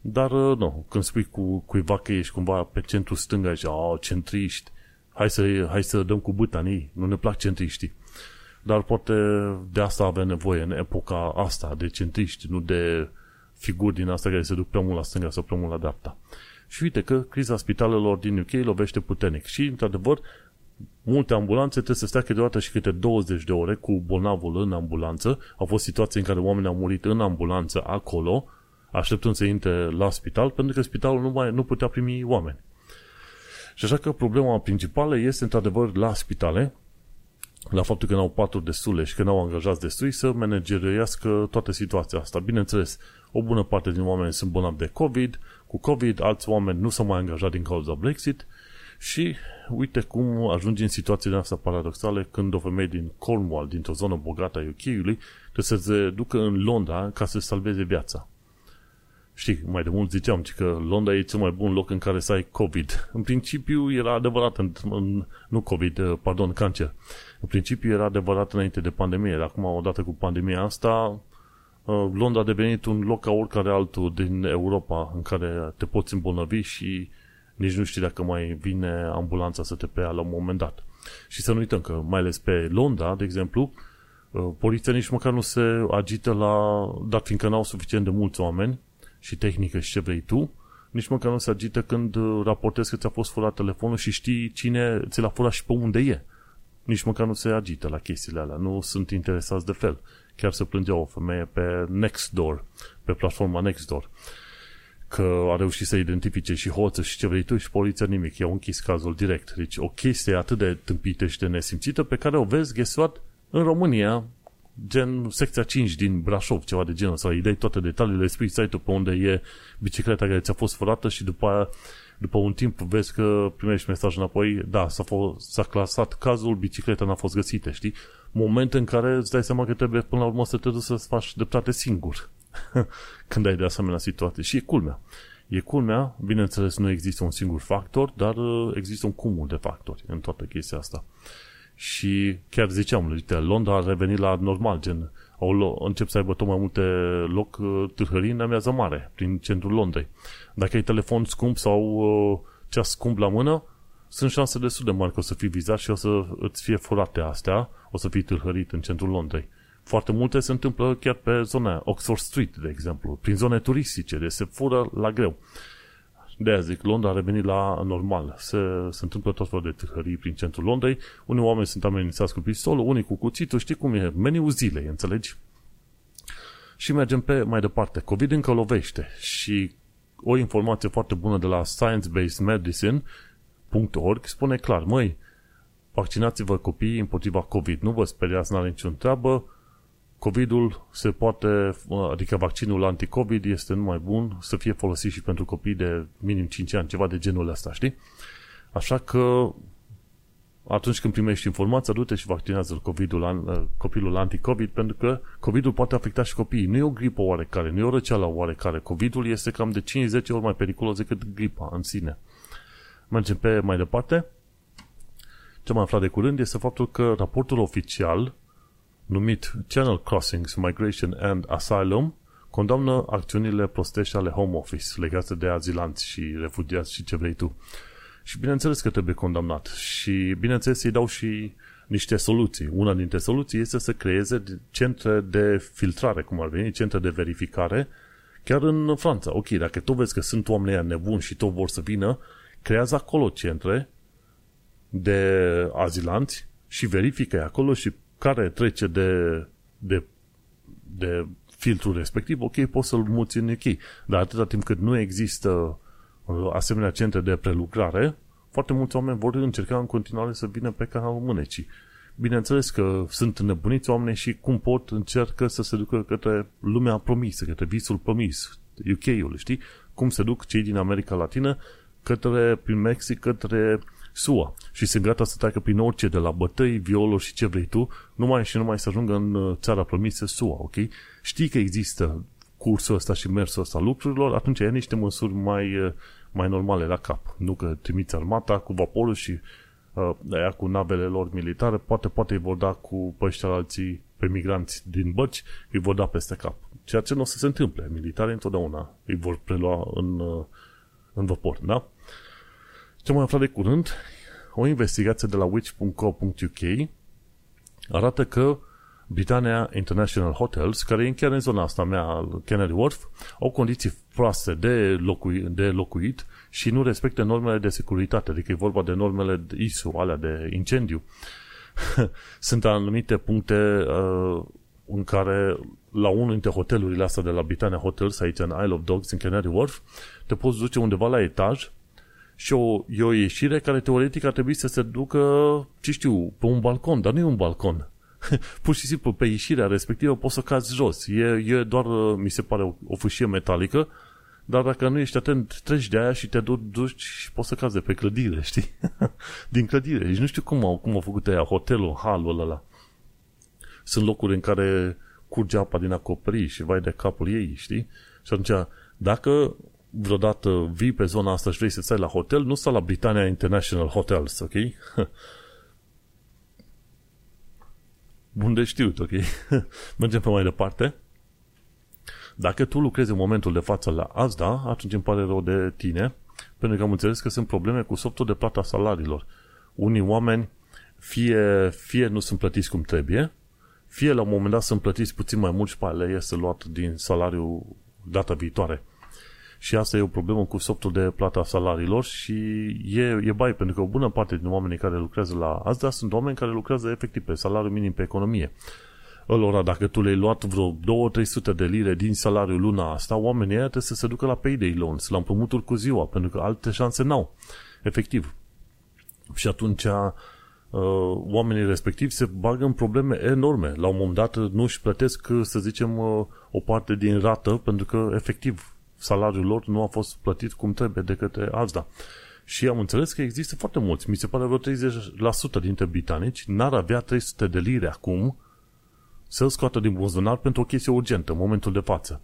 Dar, uh, nu, când spui cu cuiva că ești cumva pe centru stânga și, oh, centriști, hai să, hai să dăm cu băta în ei, nu ne plac centriștii dar poate de asta avea nevoie în epoca asta de centriști, nu de figuri din asta care se duc prea mult la stânga sau prea mult la dreapta. Și uite că criza spitalelor din UK lovește puternic și, într-adevăr, multe ambulanțe trebuie să stea câteodată și câte 20 de ore cu bolnavul în ambulanță. Au fost situații în care oamenii au murit în ambulanță acolo, așteptând să intre la spital, pentru că spitalul nu, mai, nu putea primi oameni. Și așa că problema principală este, într-adevăr, la spitale, la faptul că n-au paturi destule și că n-au angajați destui să manageriască toată situația asta. Bineînțeles, o bună parte din oameni sunt bolnavi de COVID, cu COVID alți oameni nu s-au mai angajat din cauza Brexit și uite cum ajungi în situații asta paradoxale când o femeie din Cornwall, dintr-o zonă bogată a UK-ului, trebuie să se ducă în Londra ca să salveze viața. Știi, mai de mult ziceam că Londra e cel mai bun loc în care să ai COVID. În principiu era adevărat, în, în, nu COVID, pardon, cancer. În principiu era adevărat înainte de pandemie, dar acum, odată cu pandemia asta, uh, Londra a devenit un loc ca oricare altul din Europa în care te poți îmbolnăvi și nici nu știi dacă mai vine ambulanța să te preia la un moment dat. Și să nu uităm că, mai ales pe Londra, de exemplu, uh, poliția nici măcar nu se agită la, dat fiindcă n-au suficient de mulți oameni și tehnică și ce vrei tu, nici măcar nu se agită când uh, raportezi că ți-a fost furat telefonul și știi cine ți l-a furat și pe unde e nici măcar nu se agită la chestiile alea, nu sunt interesați de fel. Chiar se plângea o femeie pe Nextdoor, pe platforma Nextdoor, că a reușit să identifice și hoță și ce vrei tu și poliția nimic. I-au închis cazul direct. Deci o chestie atât de tâmpită și de nesimțită pe care o vezi, guess what, în România, gen secția 5 din Brașov, ceva de genul, sau îi dai toate detaliile, spui site-ul pe unde e bicicleta care ți-a fost furată și după aia după un timp vezi că primești mesaj înapoi, da, s-a, fost, s-a clasat cazul, bicicleta n-a fost găsită, știi? Moment în care îți dai seama că trebuie până la urmă să te duci să faci dreptate singur când ai de asemenea situație. Și e culmea. E culmea, bineînțeles nu există un singur factor, dar uh, există un cumul de factori în toată chestia asta. Și chiar ziceam, uite, Londra a revenit la normal, gen au încep să aibă tot mai multe loc uh, târhării în amiază mare, prin centrul Londrei. Dacă ai telefon scump sau uh, ceas scump la mână, sunt șanse destul de mari că o să fii vizat și o să îți fie furate astea, o să fii târhărit în centrul Londrei. Foarte multe se întâmplă chiar pe zona Oxford Street, de exemplu, prin zone turistice, de se fură la greu. De aia zic, Londra a revenit la normal. Se, se întâmplă tot felul de târhării prin centrul Londrei. Unii oameni sunt amenințați cu pistolul, unii cu cuțitul. Știi cum e? Meniul zilei, înțelegi? Și mergem pe mai departe. COVID încă lovește și o informație foarte bună de la science-based-medicine.org spune clar, măi, vaccinați-vă copiii împotriva COVID, nu vă speriați, n-are niciun treabă, COVID-ul se poate, adică vaccinul anti-COVID este numai bun să fie folosit și pentru copii de minim 5 ani, ceva de genul ăsta, știi? Așa că atunci când primești informația, du-te și vaccinează COVID-ul, uh, copilul anti-COVID, pentru că COVID-ul poate afecta și copiii. Nu e o gripă oarecare, nu e o răceală oarecare. COVID-ul este cam de 5-10 ori mai periculos decât gripa în sine. Mergem pe mai departe. Ce am aflat de curând este faptul că raportul oficial numit Channel Crossings, Migration and Asylum condamnă acțiunile prostești ale Home Office legate de azilanți și refugiați și ce vrei tu. Și bineînțeles că trebuie condamnat. Și bineînțeles îi dau și niște soluții. Una dintre soluții este să creeze centre de filtrare, cum ar veni, centre de verificare, chiar în Franța. Ok, dacă tu vezi că sunt oameni nebuni și tot vor să vină, creează acolo centre de azilanți și verifică acolo și care trece de, de, de filtrul respectiv, ok, poți să-l muți în UK. Dar atâta timp cât nu există uh, asemenea centre de prelucrare, foarte mulți oameni vor încerca în continuare să vină pe canalul mânecii. Bineînțeles că sunt nebuniți oameni și cum pot încercă să se ducă către lumea promisă, către visul promis, UK-ul, știi? Cum se duc cei din America Latină către, prin Mexic, către SUA și sunt gata să treacă prin orice, de la bătăi, violuri și ce vrei tu, numai și numai să ajungă în uh, țara promisă SUA, ok? Știi că există cursul ăsta și mersul ăsta lucrurilor, atunci ai niște măsuri mai, uh, mai normale la cap. Nu că trimiți armata cu vaporul și uh, aia cu navele lor militare, poate, poate îi vor da cu pe alții, pe migranți din băci, îi vor da peste cap. Ceea ce nu o să se întâmple. Militarii întotdeauna îi vor prelua în, uh, în vapor, da? Ce mai aflat de curând, o investigație de la witch.co.uk arată că Britannia International Hotels, care e chiar în zona asta mea, Canary Wharf, au condiții proaste de, locui, de locuit și nu respectă normele de securitate, adică e vorba de normele ISO, alea de incendiu. Sunt anumite puncte uh, în care la unul dintre hotelurile astea de la Britannia Hotels, aici în Isle of Dogs, în Canary Wharf, te poți duce undeva la etaj și o, e o ieșire care teoretic ar trebui să se ducă, ce știu, pe un balcon, dar nu e un balcon. Pur și simplu, pe ieșirea respectivă poți să cazi jos. E, e doar, mi se pare, o, o fâșie metalică, dar dacă nu ești atent, treci de aia și te duci și poți să cazi de pe clădire, știi? Din clădire. Deci nu știu cum au, cum au făcut aia, hotelul, halul ăla. Sunt locuri în care curge apa din acoperiș și vai de capul ei, știi? Și atunci, dacă vreodată vii pe zona asta și vrei să stai la hotel, nu stai la Britannia International Hotels, ok? Bun de știut, ok? Mergem pe mai departe. Dacă tu lucrezi în momentul de față la Asda, atunci îmi pare rău de tine, pentru că am înțeles că sunt probleme cu softul de plata salariilor. Unii oameni fie, fie nu sunt plătiți cum trebuie, fie la un moment dat sunt plătiți puțin mai mult și pe ale este luat din salariul data viitoare. Și asta e o problemă cu softul de plata salariilor și e, e bai, pentru că o bună parte din oamenii care lucrează la asta sunt oameni care lucrează efectiv pe salariul minim pe economie. Ălora, dacă tu le-ai luat vreo 2-300 de lire din salariul luna asta, oamenii ăia trebuie să se ducă la payday loans, la împrumuturi cu ziua, pentru că alte șanse n-au. Efectiv. Și atunci uh, oamenii respectivi se bagă în probleme enorme. La un moment dat nu își plătesc, să zicem, uh, o parte din rată, pentru că, efectiv, salariul lor nu a fost plătit cum trebuie de către Asda. Și am înțeles că există foarte mulți, mi se pare vreo 30% dintre britanici n-ar avea 300 de lire acum să scoată din buzunar pentru o chestie urgentă în momentul de față.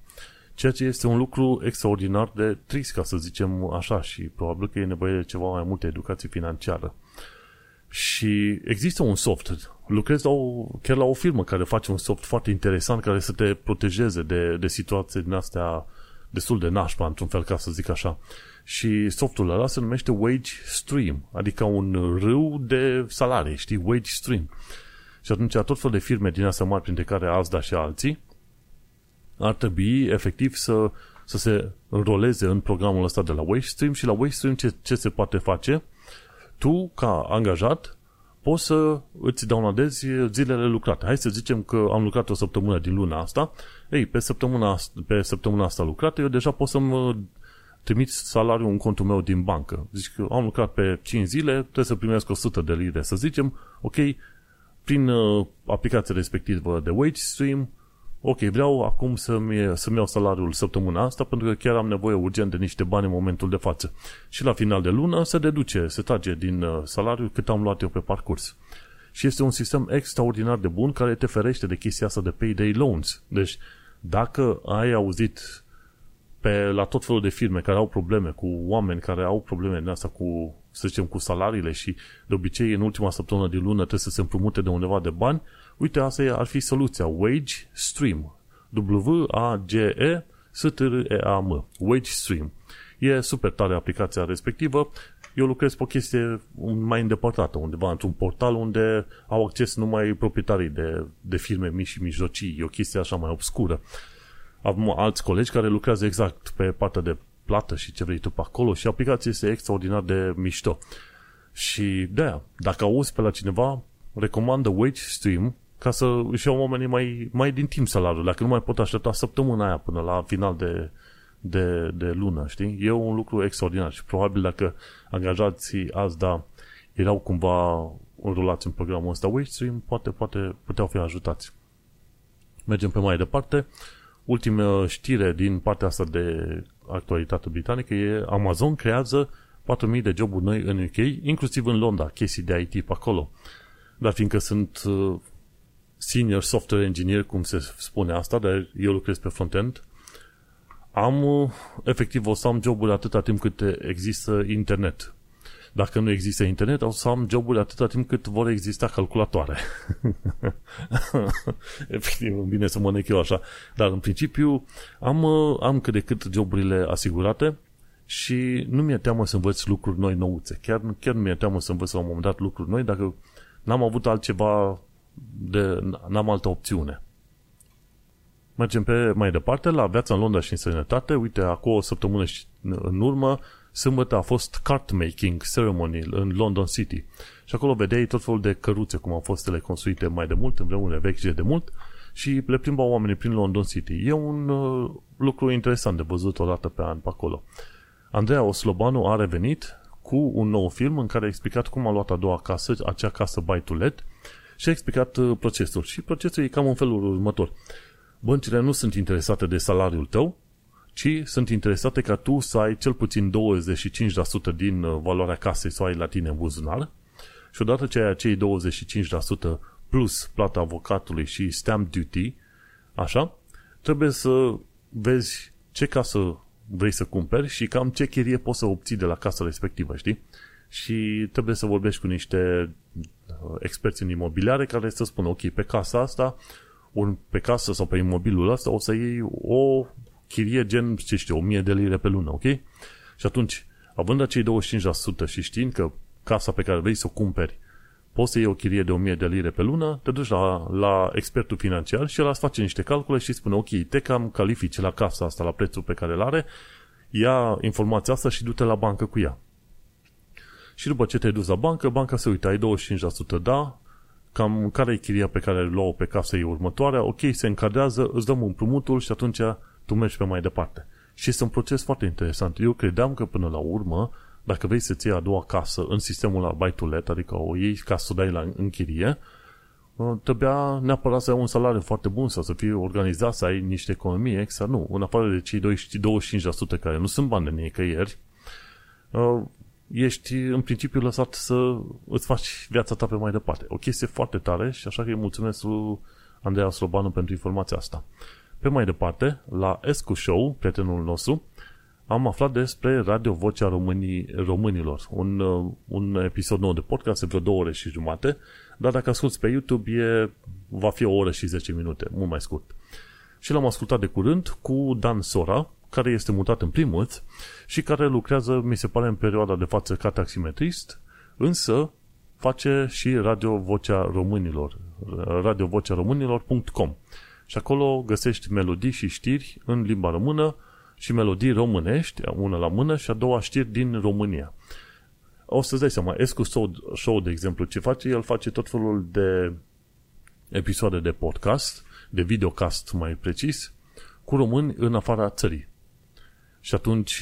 Ceea ce este un lucru extraordinar de trist, ca să zicem așa, și probabil că e nevoie de ceva mai multă educație financiară. Și există un soft, lucrez la o, chiar la o firmă care face un soft foarte interesant care să te protejeze de, de situații din astea destul de nașpa, într-un fel, ca să zic așa. Și softul ăla se numește Wage Stream, adică un râu de salarii, știi, Wage Stream. Și atunci tot fel de firme din astea mari, printre care Asda și alții, ar trebui efectiv să, să se înroleze în programul ăsta de la WageStream și la WageStream ce, ce se poate face? Tu, ca angajat, poți să îți downloadezi zilele lucrate. Hai să zicem că am lucrat o săptămână din luna asta. Ei, pe săptămâna, pe săptămâna asta lucrată, eu deja pot să-mi trimit salariul în contul meu din bancă. Zic că am lucrat pe 5 zile, trebuie să primesc 100 de lire. Să zicem, ok, prin uh, aplicația respectivă de WageStream, ok, vreau acum să-mi, să-mi iau salariul săptămâna asta pentru că chiar am nevoie urgent de niște bani în momentul de față. Și la final de lună se deduce, se trage din uh, salariu cât am luat eu pe parcurs. Și este un sistem extraordinar de bun care te ferește de chestia asta de payday loans. Deci, dacă ai auzit pe, la tot felul de firme care au probleme, cu oameni care au probleme din asta cu, să zicem, cu salariile și de obicei în ultima săptămână din lună trebuie să se împrumute de undeva de bani, uite, asta ar fi soluția. Wage Stream. W-A-G-E S-T-R-E-A-M. Wage Stream. E super tare aplicația respectivă. Eu lucrez pe o chestie mai îndepărtată, undeva într-un portal unde au acces numai proprietarii de, de firme mici și mijlocii. E o chestie așa mai obscură. Avem alți colegi care lucrează exact pe partea de plată și ce vrei tu pe acolo și aplicația este extraordinar de mișto. Și de dacă auzi pe la cineva, recomandă Wage Stream ca să își iau oamenii mai, mai din timp salariul, dacă nu mai pot aștepta săptămâna aia până la final de, de, de lună, știi? E un lucru extraordinar și probabil dacă angajații azi, da, erau cumva înrolați în programul ăsta Wavestream, poate, poate puteau fi ajutați. Mergem pe mai departe. Ultima știre din partea asta de actualitate britanică e Amazon creează 4.000 de joburi noi în UK, inclusiv în Londra, chestii de IT pe acolo. Dar fiindcă sunt uh, senior software engineer, cum se spune asta, dar eu lucrez pe frontend, am, uh, efectiv, o să am joburi atâta timp cât există internet. Dacă nu există internet, o să am joburi atâta timp cât vor exista calculatoare. efectiv, bine să mănânc eu așa. Dar, în principiu, am, uh, am cât de cât joburile asigurate și nu mi-e teamă să învăț lucruri noi nouțe. Chiar, chiar nu mi-e teamă să învăț la un moment dat lucruri noi dacă n-am avut altceva de, n-am altă opțiune. Mergem pe mai departe la viața în Londra și în sănătate. Uite, acum o săptămână în urmă, sâmbătă a fost cart making ceremony în London City. Și acolo vedeai tot felul de căruțe, cum au fost ele construite mai de mult, în vremurile vechi de mult, și le plimbau oamenii prin London City. E un uh, lucru interesant de văzut o dată pe an pe acolo. Andreea Oslobanu a revenit cu un nou film în care a explicat cum a luat a doua casă, acea casă Buy to Let, și a explicat uh, procesul. Și procesul e cam în felul următor. Băncile nu sunt interesate de salariul tău, ci sunt interesate ca tu să ai cel puțin 25% din uh, valoarea casei să o ai la tine în buzunar și odată ce ai acei 25% plus plata avocatului și stamp duty, așa, trebuie să vezi ce casă vrei să cumperi și cam ce chirie poți să obții de la casa respectivă, știi? Și trebuie să vorbești cu niște uh, experți în imobiliare care să spună, ok, pe casa asta, ori pe casă sau pe imobilul ăsta o să iei o chirie gen, ce știu, 1000 de lire pe lună, ok? Și atunci, având acei 25% și știind că casa pe care vrei să o cumperi poți să iei o chirie de 1000 de lire pe lună, te duci la, la expertul financiar și el îți face niște calcule și spune, ok, te cam califici la casa asta, la prețul pe care îl are, ia informația asta și du-te la bancă cu ea. Și după ce te-ai dus la bancă, banca se uită, ai 25%, da, cam care e chiria pe care luau pe casă e următoarea, ok, se încadrează, îți dăm împrumutul și atunci tu mergi pe mai departe. Și este un proces foarte interesant. Eu credeam că până la urmă, dacă vrei să-ți iei a doua casă în sistemul la buy to let, adică o iei ca să o dai la închirie, uh, trebuia neapărat să ai un salariu foarte bun sau să fii organizat, să ai niște economii extra. Nu, în afară de cei 25% care nu sunt bani de nicăieri, uh, ești în principiu lăsat să îți faci viața ta pe mai departe. O chestie foarte tare și așa că îi mulțumesc lui Andreea Slobanu pentru informația asta. Pe mai departe, la Escu Show, prietenul nostru, am aflat despre Radio Vocea Românii, Românilor. Un, uh, un episod nou de podcast, vreo două ore și jumate, dar dacă asculti pe YouTube, e, va fi o oră și 10 minute, mult mai scurt. Și l-am ascultat de curând cu Dan Sora, care este mutat în Plymouth și care lucrează, mi se pare, în perioada de față ca taximetrist, însă face și Radio Vocea Românilor, radiovocea Și acolo găsești melodii și știri în limba română și melodii românești, una la mână și a doua știri din România. O să-ți dai seama, Escu Show, de exemplu, ce face? El face tot felul de episoade de podcast, de videocast mai precis, cu români în afara țării. Și atunci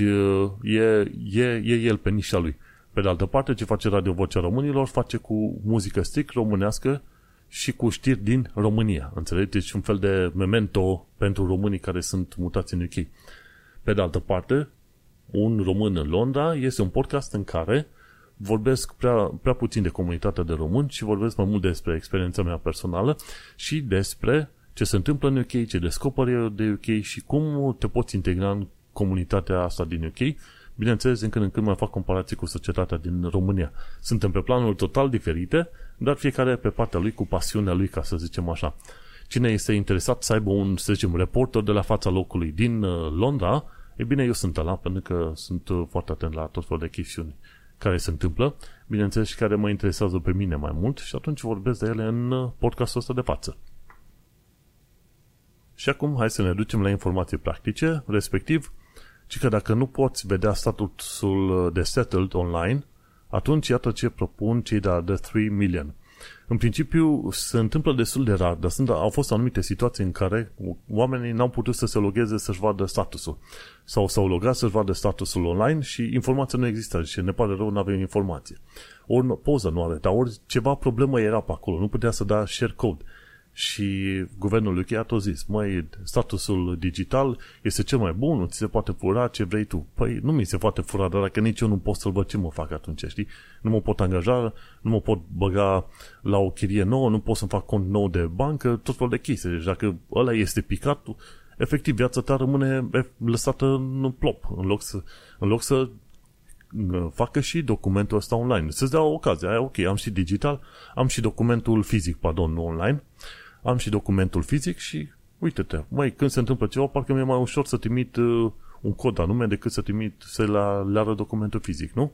e, e, e el pe nișa lui. Pe de altă parte, ce face Radio Vocea Românilor face cu muzică strict românească și cu știri din România. Înțelegeți? Deci un fel de memento pentru românii care sunt mutați în UK. Pe de altă parte, un român în Londra este un podcast în care vorbesc prea, prea puțin de comunitatea de români și vorbesc mai mult despre experiența mea personală și despre ce se întâmplă în UK, ce descoperi de UK și cum te poți integra în comunitatea asta din UK. Bineînțeles, în când în când mai fac comparații cu societatea din România. Suntem pe planuri total diferite, dar fiecare pe partea lui cu pasiunea lui, ca să zicem așa. Cine este interesat să aibă un, să zicem, reporter de la fața locului din uh, Londra, e bine, eu sunt ăla, pentru că sunt uh, foarte atent la tot felul de chestiuni care se întâmplă, bineînțeles și care mă interesează pe mine mai mult și atunci vorbesc de ele în uh, podcastul ăsta de față. Și acum hai să ne ducem la informații practice, respectiv, ci că dacă nu poți vedea statusul de settled online, atunci iată ce propun cei de la The 3 Million. În principiu se întâmplă destul de rar, dar sunt, au fost anumite situații în care oamenii n-au putut să se logheze să-și vadă statusul. Sau s-au logat să-și vadă statusul online și informația nu există și ne pare rău, nu avem informație. Ori poză nu are, dar ori ceva problemă era pe acolo, nu putea să da share code. Și guvernul UK a tot zis, măi, statusul digital este cel mai bun, nu ți se poate fura ce vrei tu. Păi nu mi se poate fura, dar dacă nici eu nu pot să-l văd, ce mă fac atunci, știi? Nu mă pot angaja, nu mă pot băga la o chirie nouă, nu pot să-mi fac cont nou de bancă, tot felul de chestii. Deci dacă ăla este picat, efectiv viața ta rămâne lăsată în plop, în loc să, în loc să uh, facă și documentul ăsta online. Să-ți dea ocazia, ok, am și digital, am și documentul fizic, pardon, nu online, am și documentul fizic și uite-te, mai când se întâmplă ceva, parcă mi-e mai ușor să trimit uh, un cod anume decât să trimit, să la, leară documentul fizic, nu?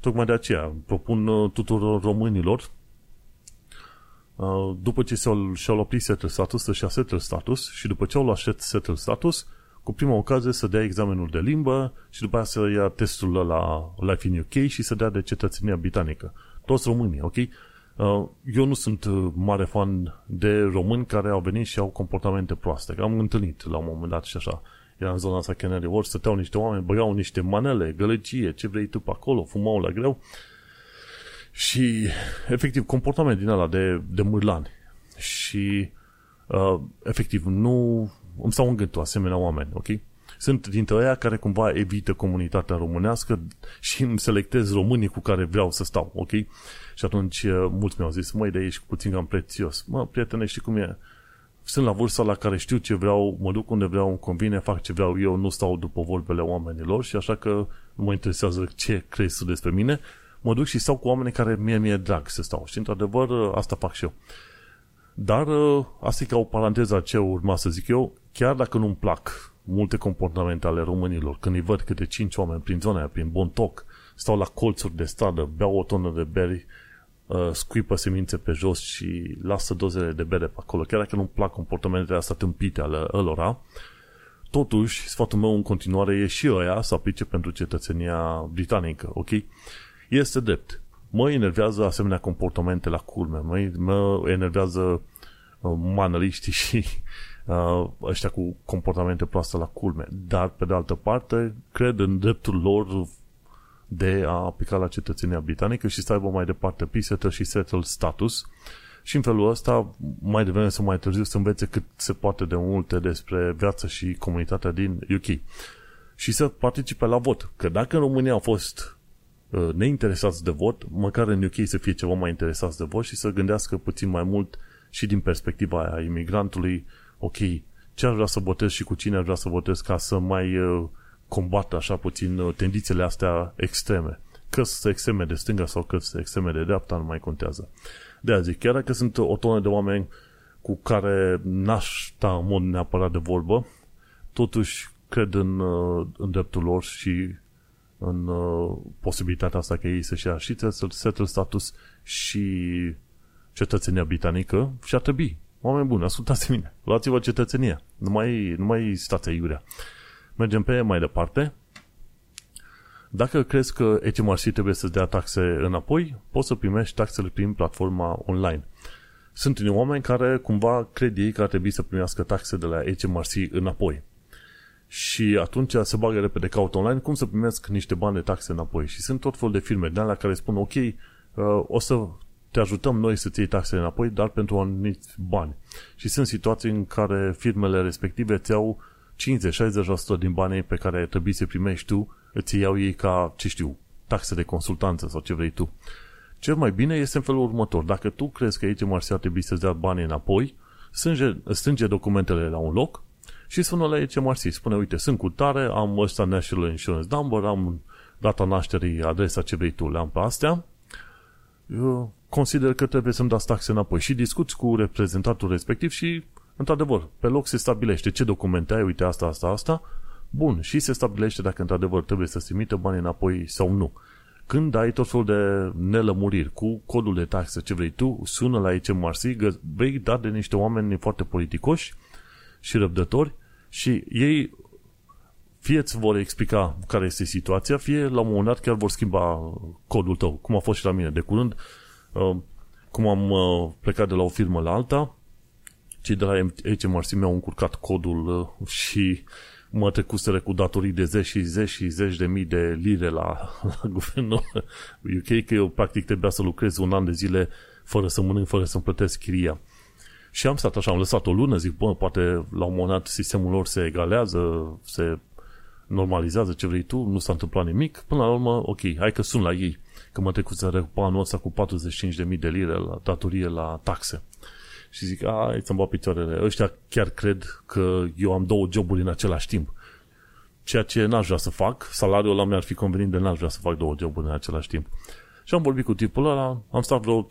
Tocmai de aceea propun uh, tuturor românilor uh, după ce și-au, și-au luat settle status, să-și ia settle status și după ce au luat settle status, cu prima ocazie să dea examenul de limbă și după aceea să ia testul la Life in UK și să dea de cetățenia britanică. Toți românii, ok? Uh, eu nu sunt uh, mare fan de români care au venit și au comportamente proaste. Am întâlnit la un moment dat și așa. Era în zona asta Canary Wharf, stăteau niște oameni, băgau niște manele, gălăgie, ce vrei tu pe acolo, fumau la greu. Și, efectiv, comportament din ăla de, de mârlani. Și, uh, efectiv, nu îmi stau în gândul asemenea oameni, ok? Sunt dintre aia care cumva evită comunitatea românească și îmi selectez românii cu care vreau să stau, ok? Și atunci uh, mulți mi-au zis, măi, de ești puțin cam prețios. Mă, prietene, știi cum e? Sunt la vârsta la care știu ce vreau, mă duc unde vreau, îmi convine, fac ce vreau eu, nu stau după vorbele oamenilor și așa că nu mă interesează ce crezi despre mine, mă duc și stau cu oameni care mie mi-e drag să stau. Și într-adevăr, uh, asta fac și eu. Dar uh, asta e ca o paranteză a ce urma să zic eu, chiar dacă nu-mi plac multe comportamente ale românilor, când îi văd câte cinci oameni prin zona aia, prin Bontoc, stau la colțuri de stradă, beau o tonă de beri, uh, scuipă semințe pe jos și lasă dozele de bere pe acolo, chiar dacă nu-mi plac comportamentele astea tâmpite ale ălora, totuși, sfatul meu în continuare e și ăia să aplice pentru cetățenia britanică, ok? Este drept. Mă enervează asemenea comportamente la culme, mă, mă enervează uh, manăliștii și uh, ăștia cu comportamente proaste la culme. Dar, pe de altă parte, cred în dreptul lor de a aplica la cetățenia britanică și să aibă mai departe pre și settled status și în felul ăsta, mai devreme sau mai târziu, să învețe cât se poate de multe despre viața și comunitatea din UK. Și să participe la vot. Că dacă în România au fost uh, neinteresați de vot, măcar în UK să fie ceva mai interesați de vot și să gândească puțin mai mult și din perspectiva aia imigrantului, ok, ce ar vrea să votez și cu cine ar vrea să votez ca să mai uh, combată așa puțin uh, tendințele astea extreme. Că sunt extreme de stânga sau că sunt extreme de dreapta, nu mai contează. De azi, chiar dacă sunt o tonă de oameni cu care n-aș sta în mod neapărat de vorbă, totuși cred în, uh, în dreptul lor și în uh, posibilitatea asta că ei să-și ia și settle status și cetățenia britanică și ar trebui. Oameni buni, ascultați mine, luați-vă cetățenia, nu mai, nu mai stați aiurea. Mergem pe mai departe. Dacă crezi că HMRC trebuie să dea taxe înapoi, poți să primești taxele prin platforma online. Sunt unii oameni care cumva cred ei că ar trebui să primească taxe de la HMRC înapoi. Și atunci se bagă repede caut online cum să primesc niște bani de taxe înapoi. Și sunt tot fel de firme de alea care spun ok, uh, o să te ajutăm noi să-ți iei taxele înapoi, dar pentru anumiți bani. Și sunt situații în care firmele respective îți iau 50-60% din banii pe care trebuie să primești tu, îți iau ei ca, ce știu, taxe de consultanță sau ce vrei tu. Cel mai bine este în felul următor. Dacă tu crezi că aici Marsia trebuie să-ți dea banii înapoi, strânge, strânge documentele la un loc și sună la HMRC. Spune, uite, sunt cu tare, am ăsta National Insurance Number, am data nașterii, adresa ce vrei tu, le-am pe astea. Eu consider că trebuie să-mi dați taxe înapoi și discuți cu reprezentantul respectiv și, într-adevăr, pe loc se stabilește ce documente ai, uite asta, asta, asta, bun, și se stabilește dacă într-adevăr trebuie să-ți trimită banii înapoi sau nu. Când ai tot felul de nelămuriri cu codul de taxe, ce vrei tu, sună la HMRC, vei da de niște oameni foarte politicoși și răbdători și ei fie îți vor explica care este situația, fie la un moment dat chiar vor schimba codul tău, cum a fost și la mine. De curând, uh, cum am uh, plecat de la o firmă la alta, cei de la HMRC mi-au încurcat codul uh, și mă trecuseră cu datorii de zeci și zeci și zeci de mii de lire la, la guvernul UK, că eu practic trebuia să lucrez un an de zile fără să mănânc, fără să-mi plătesc chiria. Și am stat așa, am lăsat o lună, zic, bă, poate la un moment dat sistemul lor se egalează, se normalizează ce vrei tu, nu s-a întâmplat nimic, până la urmă, ok, hai că sun la ei, că mă trecuseră pe anul ăsta cu 45.000 de lire la datorie la taxe. Și zic, a, să-mi bag picioarele. Ăștia chiar cred că eu am două joburi în același timp. Ceea ce n-aș vrea să fac, salariul ăla mi-ar fi convenit de n-aș vrea să fac două joburi în același timp. Și am vorbit cu tipul ăla, am stat vreo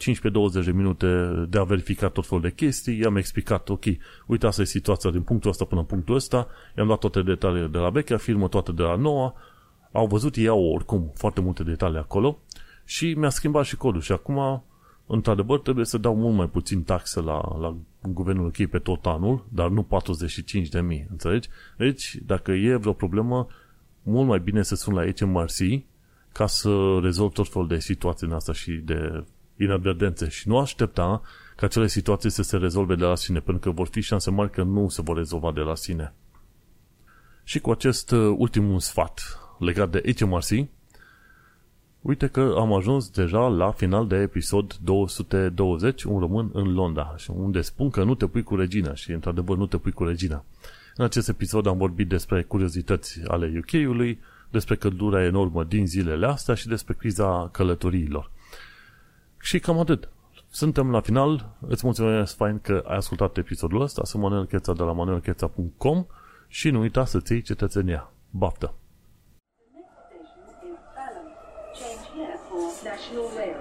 15-20 de minute de a verifica tot felul de chestii, i-am explicat, ok, uite, asta e situația din punctul ăsta până în punctul ăsta, i-am dat toate detaliile de la vechea firmă, toate de la noua, au văzut, ei au oricum foarte multe detalii acolo și mi-a schimbat și codul și acum, într-adevăr, trebuie să dau mult mai puțin taxe la, la guvernul UK pe tot anul, dar nu 45 de mii, înțelegi? Deci, dacă e vreo problemă, mult mai bine să sun la HMRC ca să rezolv tot felul de situații în asta și de inadvertențe și nu aștepta ca acele situații să se rezolve de la sine, pentru că vor fi șanse mari că nu se vor rezolva de la sine. Și cu acest uh, ultim sfat legat de HMRC, uite că am ajuns deja la final de episod 220, un român în Londra, unde spun că nu te pui cu regina și într-adevăr nu te pui cu regina. În acest episod am vorbit despre curiozități ale UK-ului, despre căldura enormă din zilele astea și despre criza călătoriilor. Și cam atât. Suntem la final. Îți mulțumesc fain că ai ascultat episodul ăsta. Sunt Manuel Cheța de la manuelcheța.com și nu uita să-ți iei cetățenia. Baftă! No 有